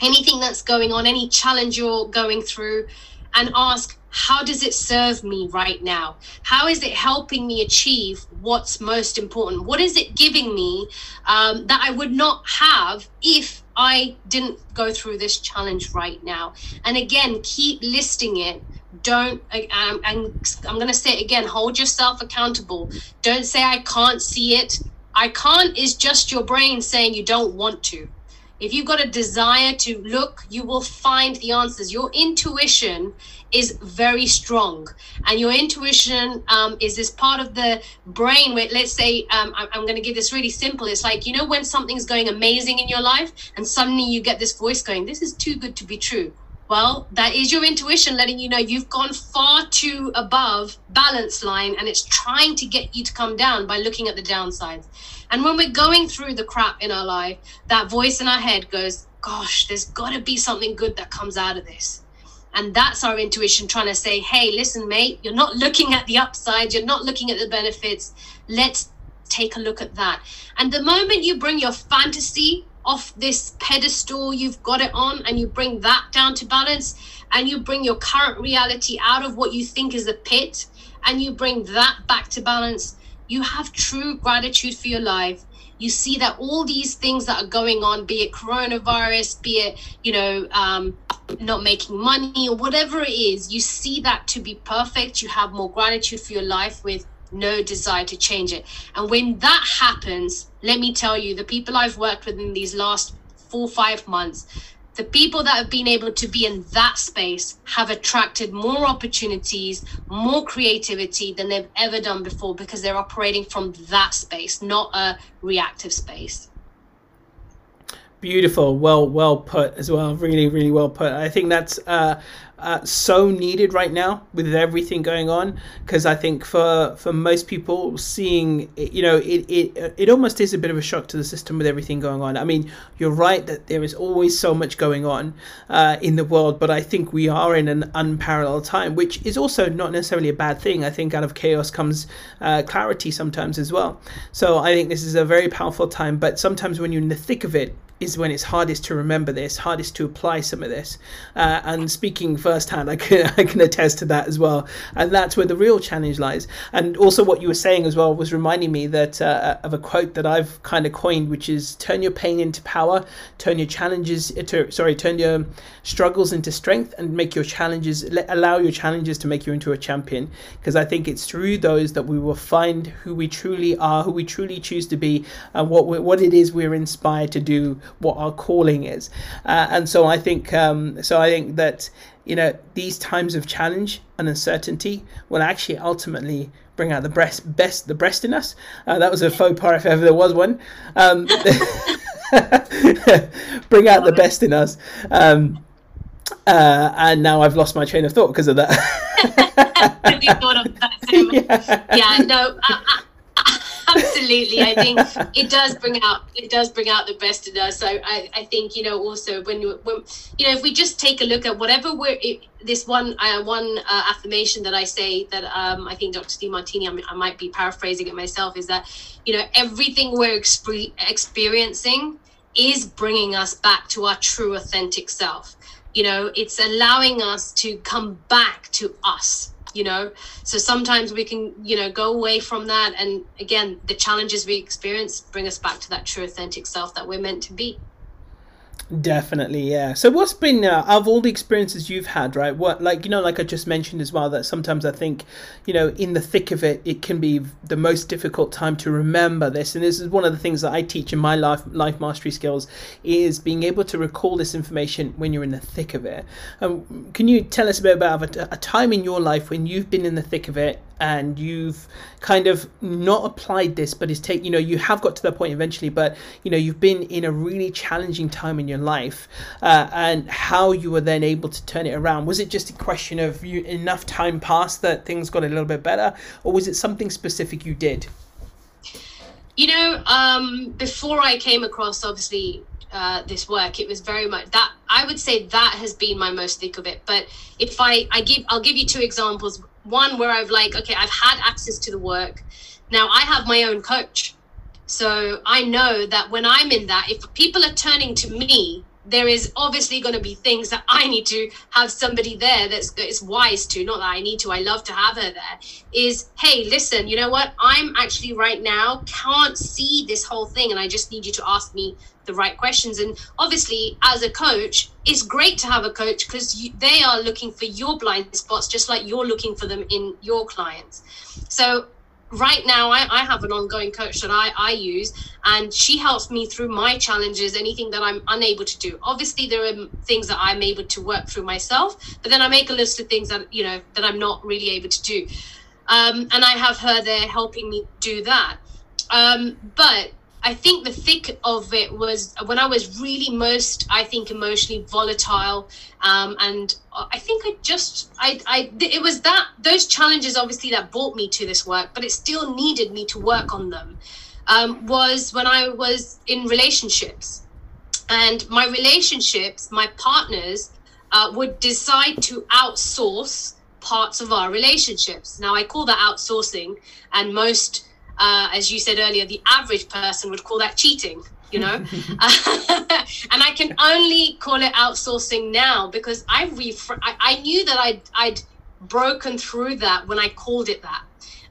Anything that's going on any challenge you're going through and ask how does it serve me right now? How is it helping me achieve what's most important? What is it giving me um, that I would not have if I didn't go through this challenge right now? And again, keep listing it. Don't, um, and I'm going to say it again hold yourself accountable. Don't say, I can't see it. I can't is just your brain saying you don't want to. If you've got a desire to look, you will find the answers. Your intuition is very strong. And your intuition um, is this part of the brain where let's say um, I'm, I'm going to give this really simple. It's like you know when something's going amazing in your life and suddenly you get this voice going this is too good to be true well that is your intuition letting you know you've gone far too above balance line and it's trying to get you to come down by looking at the downsides and when we're going through the crap in our life that voice in our head goes gosh there's got to be something good that comes out of this and that's our intuition trying to say, hey, listen, mate, you're not looking at the upside, you're not looking at the benefits. Let's take a look at that. And the moment you bring your fantasy off this pedestal you've got it on and you bring that down to balance and you bring your current reality out of what you think is a pit and you bring that back to balance, you have true gratitude for your life you see that all these things that are going on, be it coronavirus, be it, you know, um, not making money or whatever it is, you see that to be perfect. You have more gratitude for your life with no desire to change it. And when that happens, let me tell you, the people I've worked with in these last four, five months, the people that have been able to be in that space have attracted more opportunities, more creativity than they've ever done before because they're operating from that space, not a reactive space. Beautiful, well, well put as well. Really, really well put. I think that's uh, uh, so needed right now with everything going on because I think for for most people seeing you know it, it it almost is a bit of a shock to the system with everything going on. I mean, you're right that there is always so much going on uh, in the world, but I think we are in an unparalleled time, which is also not necessarily a bad thing. I think out of chaos comes uh, clarity sometimes as well. So I think this is a very powerful time, but sometimes when you're in the thick of it, is when it's hardest to remember this, hardest to apply some of this. Uh, and speaking firsthand, I can [laughs] I can attest to that as well. And that's where the real challenge lies. And also, what you were saying as well was reminding me that uh, of a quote that I've kind of coined, which is "Turn your pain into power, turn your challenges into sorry, turn your struggles into strength, and make your challenges allow your challenges to make you into a champion." Because I think it's through those that we will find who we truly are, who we truly choose to be, and what what it is we're inspired to do what our calling is. Uh, and so I think um, so I think that you know these times of challenge and uncertainty will actually ultimately bring out the best best the breast in us. Uh, that was a faux pas if ever there was one. Um, [laughs] bring out the best in us. Um, uh, and now I've lost my train of thought because of that. [laughs] [laughs] yeah. yeah, no, I, absolutely. I think [laughs] it does bring out it does bring out the best in us. So i, I think you know also when you when you know if we just take a look at whatever we're it, this one uh, one uh, affirmation that i say that um, i think dr Demartini I, I, might be paraphrasing it myself is that you know everything we're exp- experiencing is bringing us back to our true authentic self. You know it's allowing us to come back to us you know? So sometimes we can you know go away from that and again the challenges we experience bring us back to that true authentic self that we're meant to be Definitely, yeah. So, what's been uh, of all the experiences you've had, right? What, like you know, like I just mentioned as well, that sometimes I think, you know, in the thick of it, it can be the most difficult time to remember this. And this is one of the things that I teach in my life life mastery skills is being able to recall this information when you're in the thick of it. Um, can you tell us a bit about a, a time in your life when you've been in the thick of it and you've kind of not applied this, but it's take you know you have got to that point eventually, but you know you've been in a really challenging time in your life, uh, and how you were then able to turn it around. Was it just a question of you enough time passed that things got a little bit better, or was it something specific you did? You know, um, before I came across obviously uh, this work, it was very much that I would say that has been my most thick of it. But if I I give I'll give you two examples one where I've like, okay, I've had access to the work. Now I have my own coach. So I know that when I'm in that, if people are turning to me, there is obviously going to be things that I need to have somebody there that's is wise to, not that I need to, I love to have her there, is hey, listen, you know what? I'm actually right now can't see this whole thing and I just need you to ask me the right questions. And obviously, as a coach, it's great to have a coach because they are looking for your blind spots just like you're looking for them in your clients. So right now I, I have an ongoing coach that I, I use and she helps me through my challenges anything that i'm unable to do. Obviously there are things that i'm able to work through myself but then i make a list of things that you know that i'm not really able to do. Um, and i have her there helping me do that. Um, but I think the thick of it was when I was really most, I think, emotionally volatile, um, and I think I just, I, I, it was that those challenges obviously that brought me to this work, but it still needed me to work on them. Um, was when I was in relationships, and my relationships, my partners uh, would decide to outsource parts of our relationships. Now I call that outsourcing, and most uh, as you said earlier, the average person would call that cheating, you know? [laughs] [laughs] and I can only call it outsourcing now because I, I, I knew that I'd, I'd broken through that when I called it that.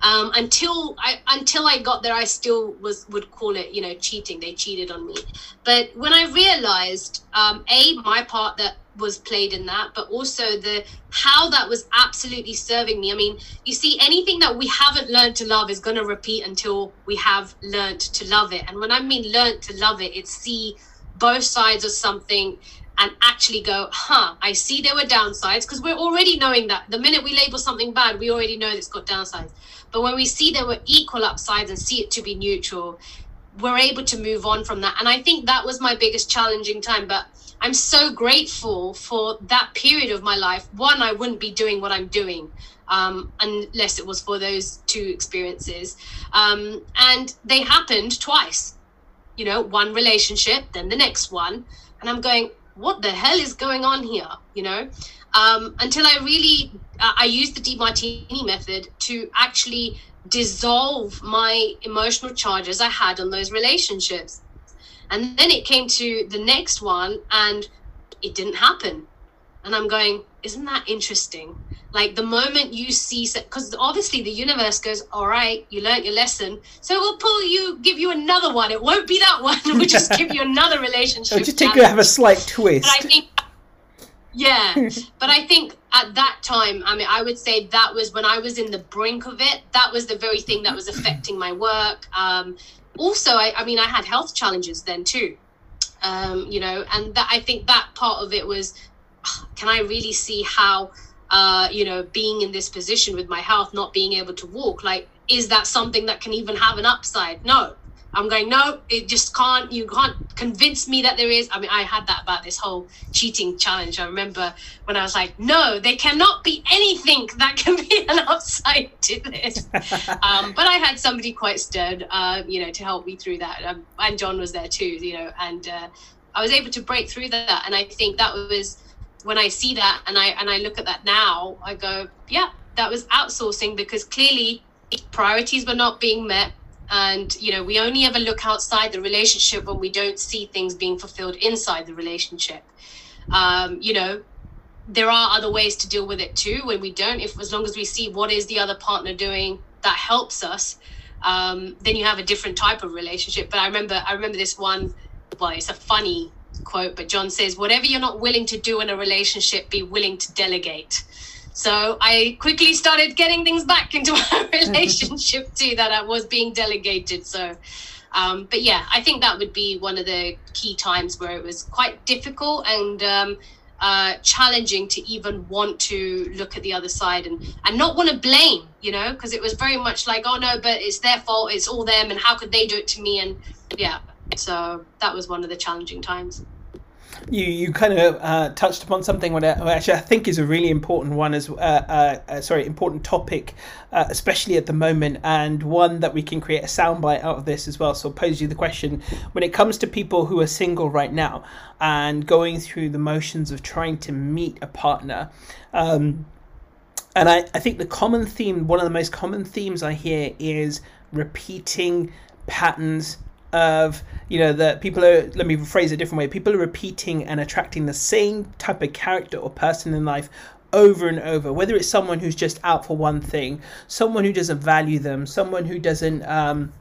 Um, until I until I got there, I still was would call it you know cheating. They cheated on me. But when I realized, um, a my part that was played in that, but also the how that was absolutely serving me. I mean, you see, anything that we haven't learned to love is going to repeat until we have learned to love it. And when I mean learned to love it, it's see both sides of something and actually go, huh, I see there were downsides because we're already knowing that the minute we label something bad, we already know it's got downsides. But when we see there were equal upsides and see it to be neutral, we're able to move on from that. And I think that was my biggest challenging time. But I'm so grateful for that period of my life. One, I wouldn't be doing what I'm doing um, unless it was for those two experiences. Um, and they happened twice, you know, one relationship, then the next one. And I'm going, what the hell is going on here? You know, um, until I really, uh, I used the Demartini method to actually dissolve my emotional charges I had on those relationships. And then it came to the next one and it didn't happen. And I'm going, isn't that interesting? Like the moment you see, because obviously the universe goes, all right, you learned your lesson, so we'll pull you, give you another one. It won't be that one. [laughs] We'll just give you another [laughs] relationship. It'll just take you have a slight twist. But I think, yeah, [laughs] but I think at that time, I mean, I would say that was when I was in the brink of it. That was the very thing that was affecting my work. Um, also, I, I mean, I had health challenges then too. Um, you know, and that I think that part of it was, can I really see how uh, you know, being in this position with my health, not being able to walk, like, is that something that can even have an upside? No. I'm going, no, it just can't, you can't convince me that there is. I mean, I had that about this whole cheating challenge. I remember when I was like, no, there cannot be anything that can be an upside to this. [laughs] um, but I had somebody quite stern, uh, you know, to help me through that. Um, and John was there too, you know, and uh, I was able to break through that. And I think that was, when I see that and I and I look at that now, I go, yeah, that was outsourcing because clearly priorities were not being met. And you know, we only ever look outside the relationship when we don't see things being fulfilled inside the relationship. Um, you know, there are other ways to deal with it too when we don't. If as long as we see what is the other partner doing that helps us, um, then you have a different type of relationship. But I remember, I remember this one. Well, it's a funny quote, but John says, whatever you're not willing to do in a relationship, be willing to delegate. So I quickly started getting things back into [laughs] our relationship too that I was being delegated. So, um, but yeah, I think that would be one of the key times where it was quite difficult and um, uh, challenging to even want to look at the other side and, and not want to blame, you know, because it was very much like, oh no, but it's their fault, it's all them, and how could they do it to me? And yeah, so that was one of the challenging times. You you kind of uh, touched upon something what actually I think is a really important one as uh, uh, uh, sorry important topic, uh, especially at the moment, and one that we can create a soundbite out of this as well. So I'll pose you the question: when it comes to people who are single right now and going through the motions of trying to meet a partner. Um, and I, I think the common theme, one of the most common themes I hear is repeating patterns of you know that people are let me phrase it a different way. People are repeating and attracting the same type of character or person in life over and over. Whether it's someone who's just out for one thing someone who doesn't value them someone who doesn't um,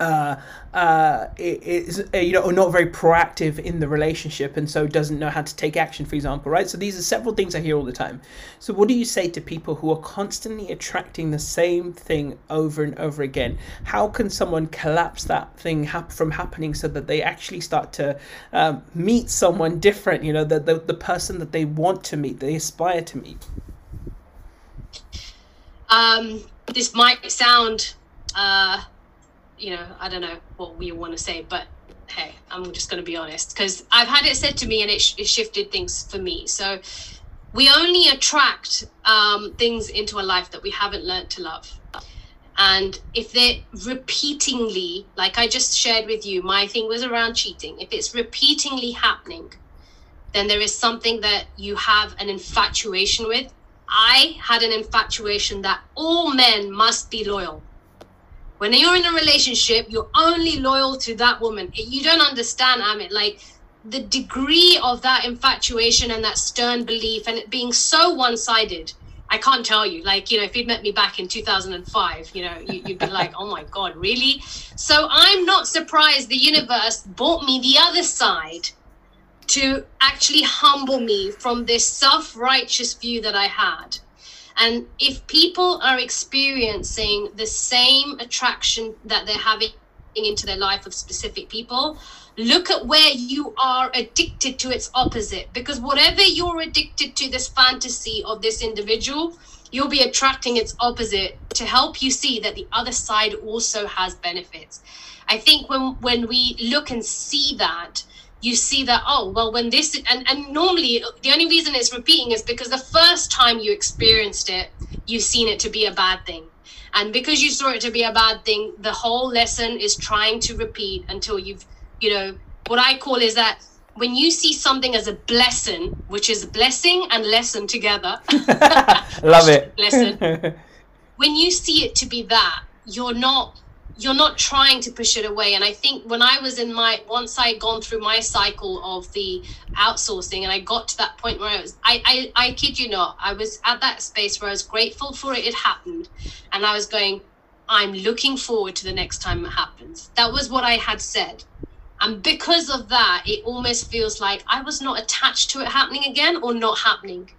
uh, uh, is uh, you know not very proactive in the relationship and so doesn't know how to take action for example right? So these are several things i hear all the time. So what do you say to people who are constantly attracting the same thing over and over again? How can someone collapse that thing from happening so that they actually start to um, meet someone different you know the, the, the person that they want to meet they aspire to meet? Um, this might sound uh you know, I don't know what we want to say, but hey, I'm just going to be honest because I've had it said to me and it, sh- it shifted things for me. So we only attract um, things into a life that we haven't learned to love. And if they're repeatingly, like I just shared with you, my thing was around cheating. If it's repeatingly happening, then there is something that you have an infatuation with. I had an infatuation that all men must be loyal when you're in a relationship, you're only loyal to that woman. You don't understand, Amit. Like the degree of that infatuation and that stern belief and it being so one-sided. I can't tell you. Like, you know, if you'd met me back in 2005, you know, you, would be like, [laughs] oh my God, really? So I'm not surprised the universe brought me the other side to actually humble me from this self righteous view that I had and if people are experiencing the same attraction that they're having into their life of specific people, look at where you are addicted to its opposite. Because whatever you're addicted to, this fantasy of this individual, you'll be attracting its opposite to help you see that the other side also has benefits. I think when when we look and see that, you see that oh well when this and, and normally the only reason it's repeating is because the first time you experienced it, you've seen it to be a bad thing. And because you saw it to be a bad thing, the whole lesson is trying to repeat until you've, you know, what I call is that when you see something as a blessing, which is blessing and lesson together. [laughs] Love it. [laughs] lesson. [laughs] when you see it to be that, you're not you're not trying to push it away. And I think when I was in my once I had gone through my cycle of the outsourcing and I got to that point where I was I, I I kid you not, I was at that space where I was grateful for it, it happened. And I was going, I'm looking forward to the next time it happens. That was what I had said. And because of that, it almost feels like I was not attached to it happening again or not happening.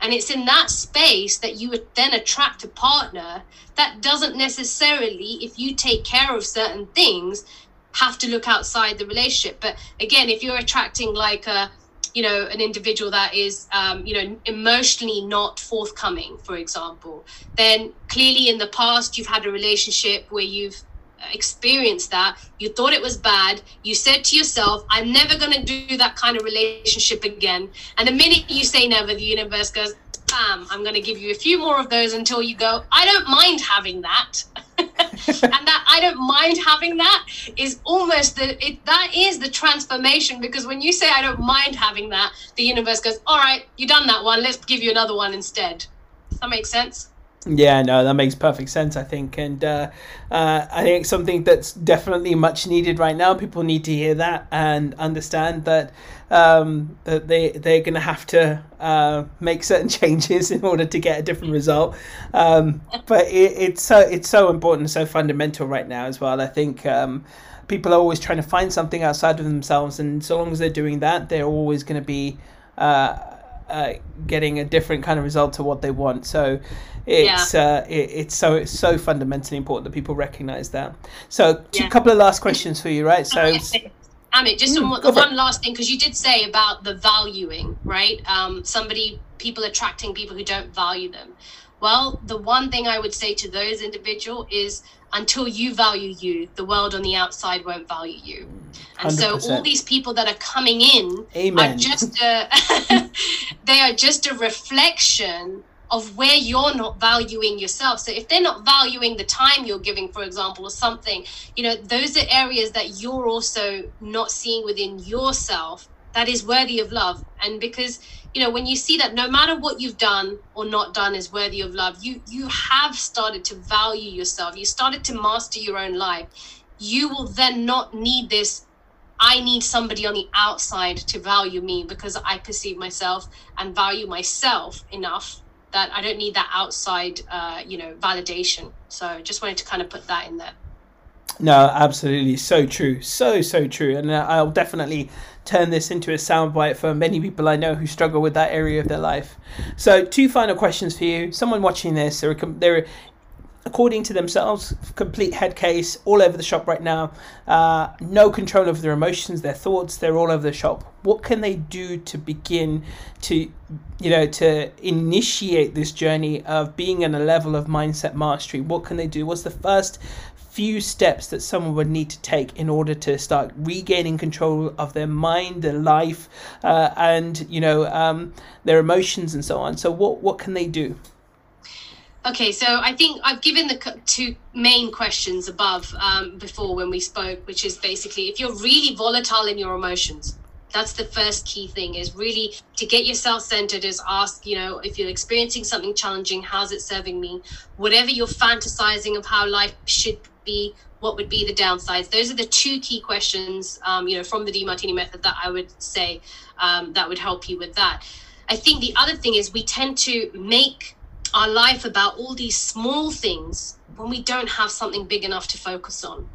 And it's in that space that you would then attract a partner that doesn't necessarily, if you take care of certain things, have to look outside the relationship. But again, if you're attracting like a, you know, an individual that is, um, you know, emotionally not forthcoming, for example, then clearly in the past you've had a relationship where you've experienced that. You thought it was bad. You said to yourself i'm never going to do that kind of relationship again. And the minute you say never the universe goes bam i'm going to give you a few more of those until you go i don't mind having that [laughs] and that i don't mind having that is almost the it that is the transformation because when you say i don't mind having that the universe goes all right you done that one. Let's give you another one instead. Does that make sense yeah, no, that makes perfect sense, I think. And uh, uh, I think something that's definitely much needed right now. People need to hear that and understand that um, that they they're going to have to uh, make certain [laughs] changes in order to get a different result. Um, but it, it's so it's so important, so fundamental right now as well. I think. Um, people are always trying to find something outside of themselves, and so long as they're doing that, they're always going to be uh, uh, getting a different kind of result to what they want. So it's yeah. uh, it, it's so it's so fundamentally important that people recognize that. So, a yeah. couple of last questions for you, right? So. Amit, just mm, one, one last thing, because you did say about the valuing, right? Um, somebody, people attracting people who don't value them. Well, the one thing I would say to those individual is until you value you, the world on the outside won't value you. And 100%. so all these people that are coming in Amen. are just a, [laughs] they are just a reflection of where you're not valuing yourself. So if they're not valuing the time you're giving, for example, or something, you know, those are areas that you're also not seeing within yourself that is worthy of love. And because, you know, when you see that no matter what you've done or not done is worthy of love, you you have started to value yourself. You started to master your own life. You will then not need this I need somebody on the outside to value me because I perceive myself and value myself enough that I don't need that outside, uh, you know, validation. So just wanted to kind of put that in there. No, absolutely, so true, so so true, and uh, I'll definitely turn this into a soundbite for many people I know who struggle with that area of their life. So, two final questions for you. Someone watching this, they're, they're according to themselves, complete head case all over the shop right now. Uh, no control over their emotions, their thoughts, they're all over the shop. What can they do to begin to, you know, to initiate this journey of being in a level of mindset mastery? What can they do? What's the first few steps that someone would need to take in order to start regaining control of their mind, their life, uh, and you know um, their emotions and so on. So what what can they do? Okay, so I think I've given the two main questions above um, before when we spoke, which is basically if you're really volatile in your emotions, that's the first key thing is really to get yourself centered is ask you know if you're experiencing something challenging how's it serving me whatever you're fantasizing of how life should be what would be the downsides those are the two key questions um, you know from the Demartini method that i would say um, that would help you with that i think the other thing is we tend to make our life about all these small things when we don't have something big enough to focus on.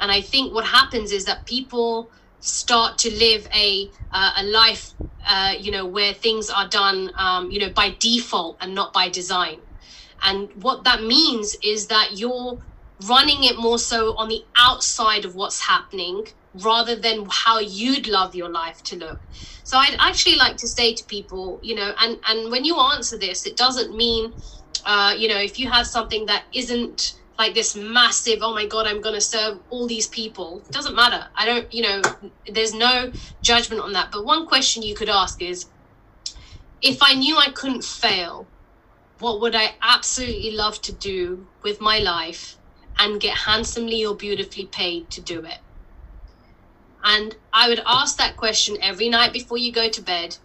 And I think what happens is that people start to live a uh, a life, uh, you know, where things are done, um, you know, by default and not by design. And what that means is that you're running it more so on the outside of what's happening rather than how you'd love your life to look. So I'd actually like to say to people, you know, and and when you answer this, it doesn't mean uh, you know, if you have something that isn't like this massive, oh my God, I'm going to serve all these people, it doesn't matter. I don't, you know, there's no judgment on that. But one question you could ask is if I knew I couldn't fail, what would I absolutely love to do with my life and get handsomely or beautifully paid to do it? And I would ask that question every night before you go to bed.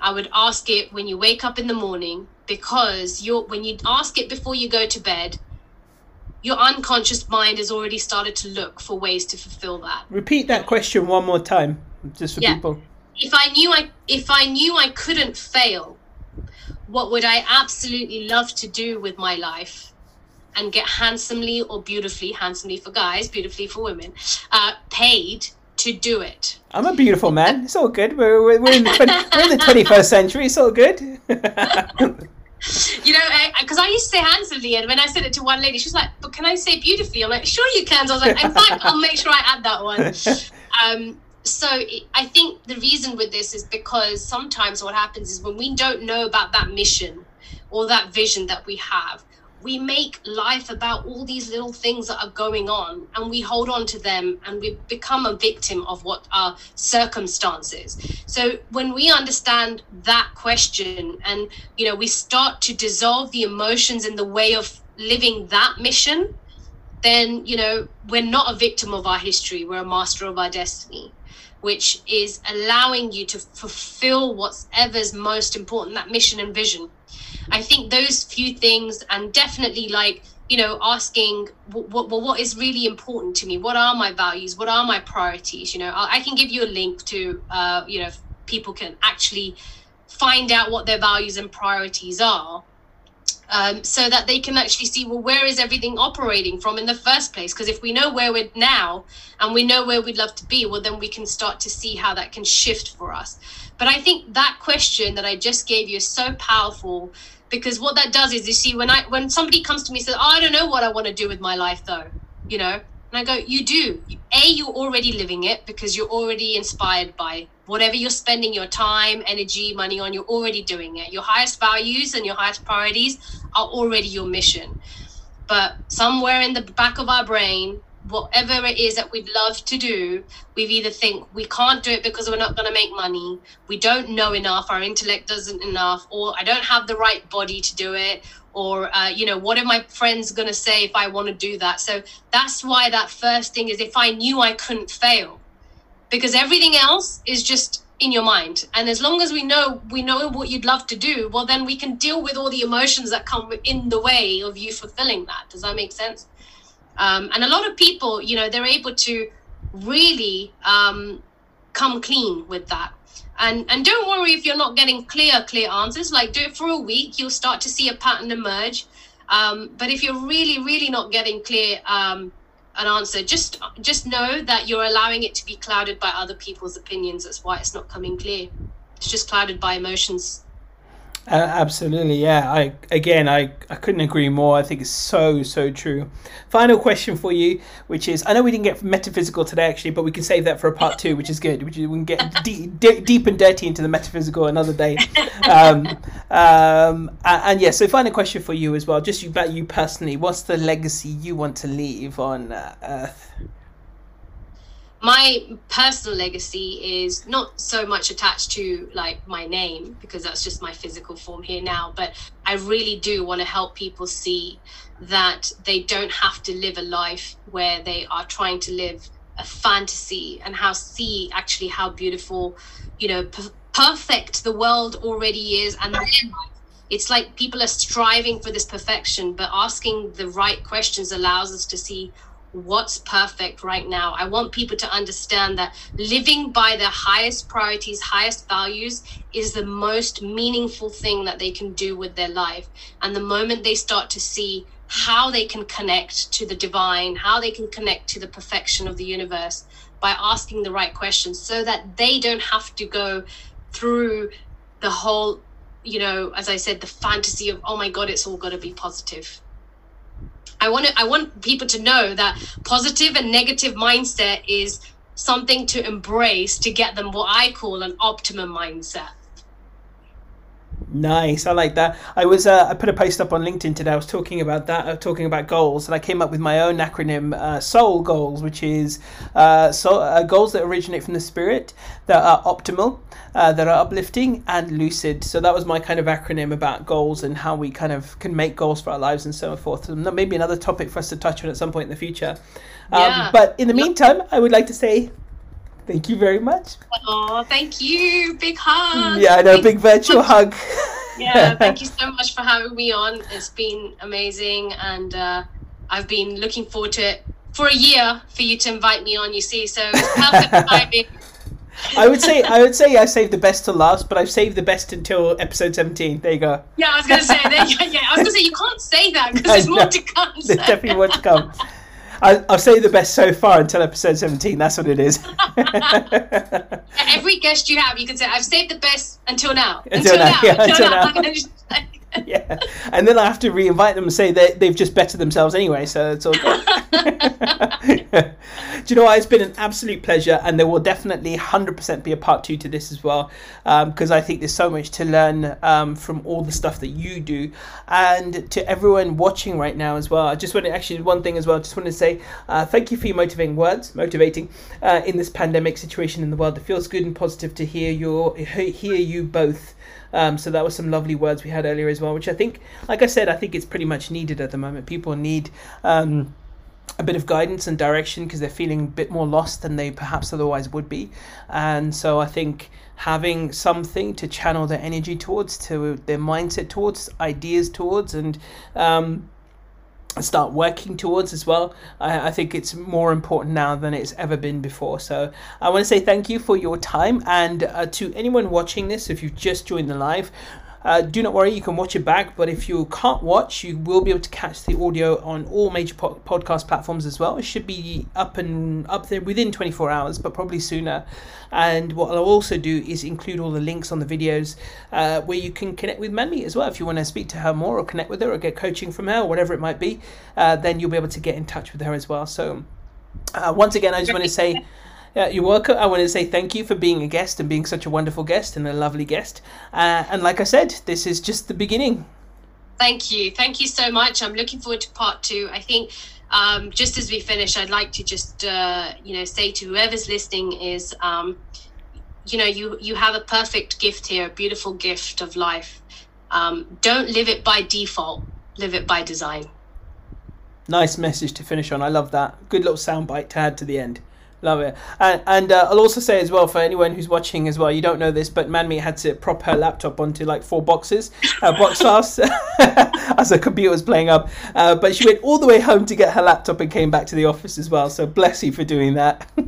I would ask it when you wake up in the morning because you're when you ask it before you go to bed, your unconscious mind has already started to look for ways to fulfill that. Repeat that question one more time, just for yeah. people. If I knew I if I knew I couldn't fail, what would I absolutely love to do with my life? And get handsomely or beautifully, handsomely for guys, beautifully for women, uh, paid to do it. I'm a beautiful man. It's all good. We're, we're, we're in, the 20, we're in the 21st century. It's all good. [laughs] you know, because I, I, used to say handsomely, and when I said it to one lady, she was like, "But can I say beautifully?" I'm like, "Sure, you can." So I was like, "In fact, I'll make sure I add that one." [laughs] Um, so I think the reason with this is because sometimes what happens is when we don't know about that mission or that vision that we have, we make life about all these little things that are going on and we hold on to them and we become a victim of what our circumstances. So when we understand that question and you know we start to dissolve the emotions in the way of living that mission then you know we're not a victim of our history we're a master of our destiny which is allowing you to fulfill whatever's most important that mission and vision I think those few things, and definitely like you know asking what, what what is really important to me? What are my values? What are my priorities? You know i, I can give you a link to uh, you know people can actually find out what their values and priorities are um, so that they can actually see well where is everything operating from in the first place? Because if we know where we're now and we know where we'd love to be well then we can start to see how that can shift for us. But i think that question that i just gave you is so powerful because what that does is you see when i when somebody comes to me and says oh, i don't know what i want to do with my life though you know and i go you do. A you're already living it because you're already inspired by whatever you're spending your time energy money on you're already doing it. Your highest values and your highest priorities are already your mission. But somewhere in the back of our brain whatever it is that we'd love to do, we've either think we can't do it because we're not going to make money, we don't know enough, our intellect doesn't enough, or I don't have the right body to do it, or uh, you know, what are my friends going to say if I want to do that? So that's why that first thing is if I knew I couldn't fail, because everything else is just in your mind and as long as we know we know what you'd love to do well then we can deal with all the emotions that come in the way of you fulfilling that. Does that make sense um, and a lot of people, you know, they're able to really um, come clean with that. And and don't worry if you're not getting clear clear answers. Like do it for a week, you'll start to see a pattern emerge. Um, but if you're really really not getting clear um, an answer, just just know that you're allowing it to be clouded by other people's opinions. That's why it's not coming clear. It's just clouded by emotions. Uh, absolutely, yeah. I again, I, I couldn't agree more. I think it's so so true. Final question for you, which is, I know we didn't get metaphysical today actually, but we can save that for a part two, which is good. Which is, we can get deep, deep and dirty into the metaphysical another day. [laughs] Um, um, and, and yeah, so final question for you as well, just about you personally. What's the legacy you want to leave on uh, Earth? My personal legacy is not so much attached to like my name because that's just my physical form here now but i really do want to help people see that they don't have to live a life where they are trying to live a fantasy and how see actually how beautiful you know p- perfect the world already is and it's like people are striving for this perfection but asking the right questions allows us to see what's perfect right now. I want people to understand that living by their highest priorities, highest values is the most meaningful thing that they can do with their life. And the moment they start to see how they can connect to the divine, how they can connect to the perfection of the universe by asking the right questions so that they don't have to go through the whole, you know, as I said, the fantasy of, oh my God, it's all got to be positive I want to, I want people to know that positive and negative mindset is something to embrace to get them what I call an optimum mindset. Nice, I like that. I was uh, I put a post up on LinkedIn today. I was talking about that, uh, talking about goals, and I came up with my own acronym, uh, SOUL goals, which is uh, so uh, goals that originate from the spirit, that are optimal, uh, that are uplifting, and lucid. So that was my kind of acronym about goals and how we kind of can make goals for our lives and so forth. And maybe another topic for us to touch on at some point in the future. Um, Yeah. But in the meantime, I would like to say thank you very much. Oh, thank you. Big hug. Yeah, I know, big virtual hug. [laughs] Yeah, [laughs] thank you so much for having me on. It's been amazing, and uh, I've been looking forward to it for a year for you to invite me on. You see, so perfect [laughs] timing. I would say I would say I saved the best to last, but I've saved the best until episode seventeen. There you go. Yeah, I was gonna say that. Yeah, yeah, I was gonna say you can't say that because there's more to come. There's so- definitely more to come. I, I've saved the best so far until episode seventeen. That's what it is. [laughs] Every guest you have, you can say, "I've saved the best until now." Until now, yeah, until now. Then [laughs] just like- [laughs] yeah, and then I have to re-invite them and say that they've just bettered themselves anyway. So it's all good. [laughs] Do you know what? It's been an absolute pleasure, and there will definitely 100% be a part two to this as well, because I think there's so much to learn um, from all the stuff that you do, and to everyone watching right now as well. I just want to actually one thing as well. I Just want to say uh, thank you for your motivating words, motivating uh, in this pandemic situation in the world. It feels good and positive to hear your hear you both. Um, so that was some lovely words we had earlier as well, which I think, like I said, I think it's pretty much needed at the moment. People need um, a bit of guidance and direction because they're feeling a bit more lost than they perhaps otherwise would be, and so I think having something to channel their energy towards, to their mindset towards, ideas towards, and um, start working towards as well. I, I think it's more important now than it's ever been before. So I want to say thank you for your time and uh, to anyone watching this, if you've just joined the live. Uh, do not worry, you can watch it back, but if you can't watch, you will be able to catch the audio on all major po- podcast platforms as well. It should be up and up there within 24 hours, but probably sooner. And what I'll also do is include all the links on the videos uh, where you can connect with Manmeet as well. If you want to speak to her more or connect with her or get coaching from her or whatever it might be, uh, then you'll be able to get in touch with her as well. So, uh, once again, I just want to say. Yeah, you're welcome. I want to say thank you for being a guest and being such a wonderful guest and a lovely guest. Uh, and like I said, this is just the beginning. Thank you. Thank you so much. I'm looking forward to part two. I think um, just as we finish, I'd like to just, uh, you know, say to whoever's listening is, um, you know, you, you have a perfect gift here, a beautiful gift of life. Um, don't live it by default, live it by design. Nice message to finish on. I love that. Good little soundbite to add to the end. Love it. And, and uh, I'll also say as well for anyone who's watching as well, you don't know this, but Manmeet had to prop her laptop onto like four boxes, uh, box [laughs] fast, [laughs] as her computer was playing up. Uh, but she went all the way home to get her laptop and came back to the office as well. So bless you for doing that. [laughs]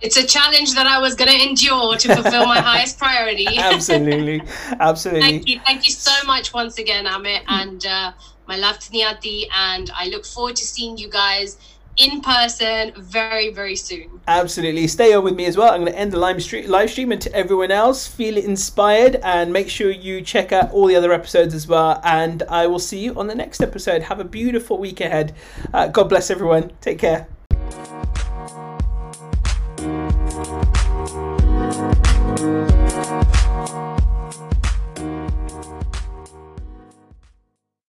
It's a challenge that I was going to endure to fulfill my highest priority. absolutely, absolutely. Thank you. Thank you so much once again, Amit. And uh, my love to Niyati. And I look forward to seeing you guys in person very, very soon. Absolutely. Stay on with me as well. I'm going to end the live stream, live stream and to everyone else, feel inspired and make sure you check out all the other episodes as well. And I will see you on the next episode. Have a beautiful week ahead. Uh, God bless everyone. Take care.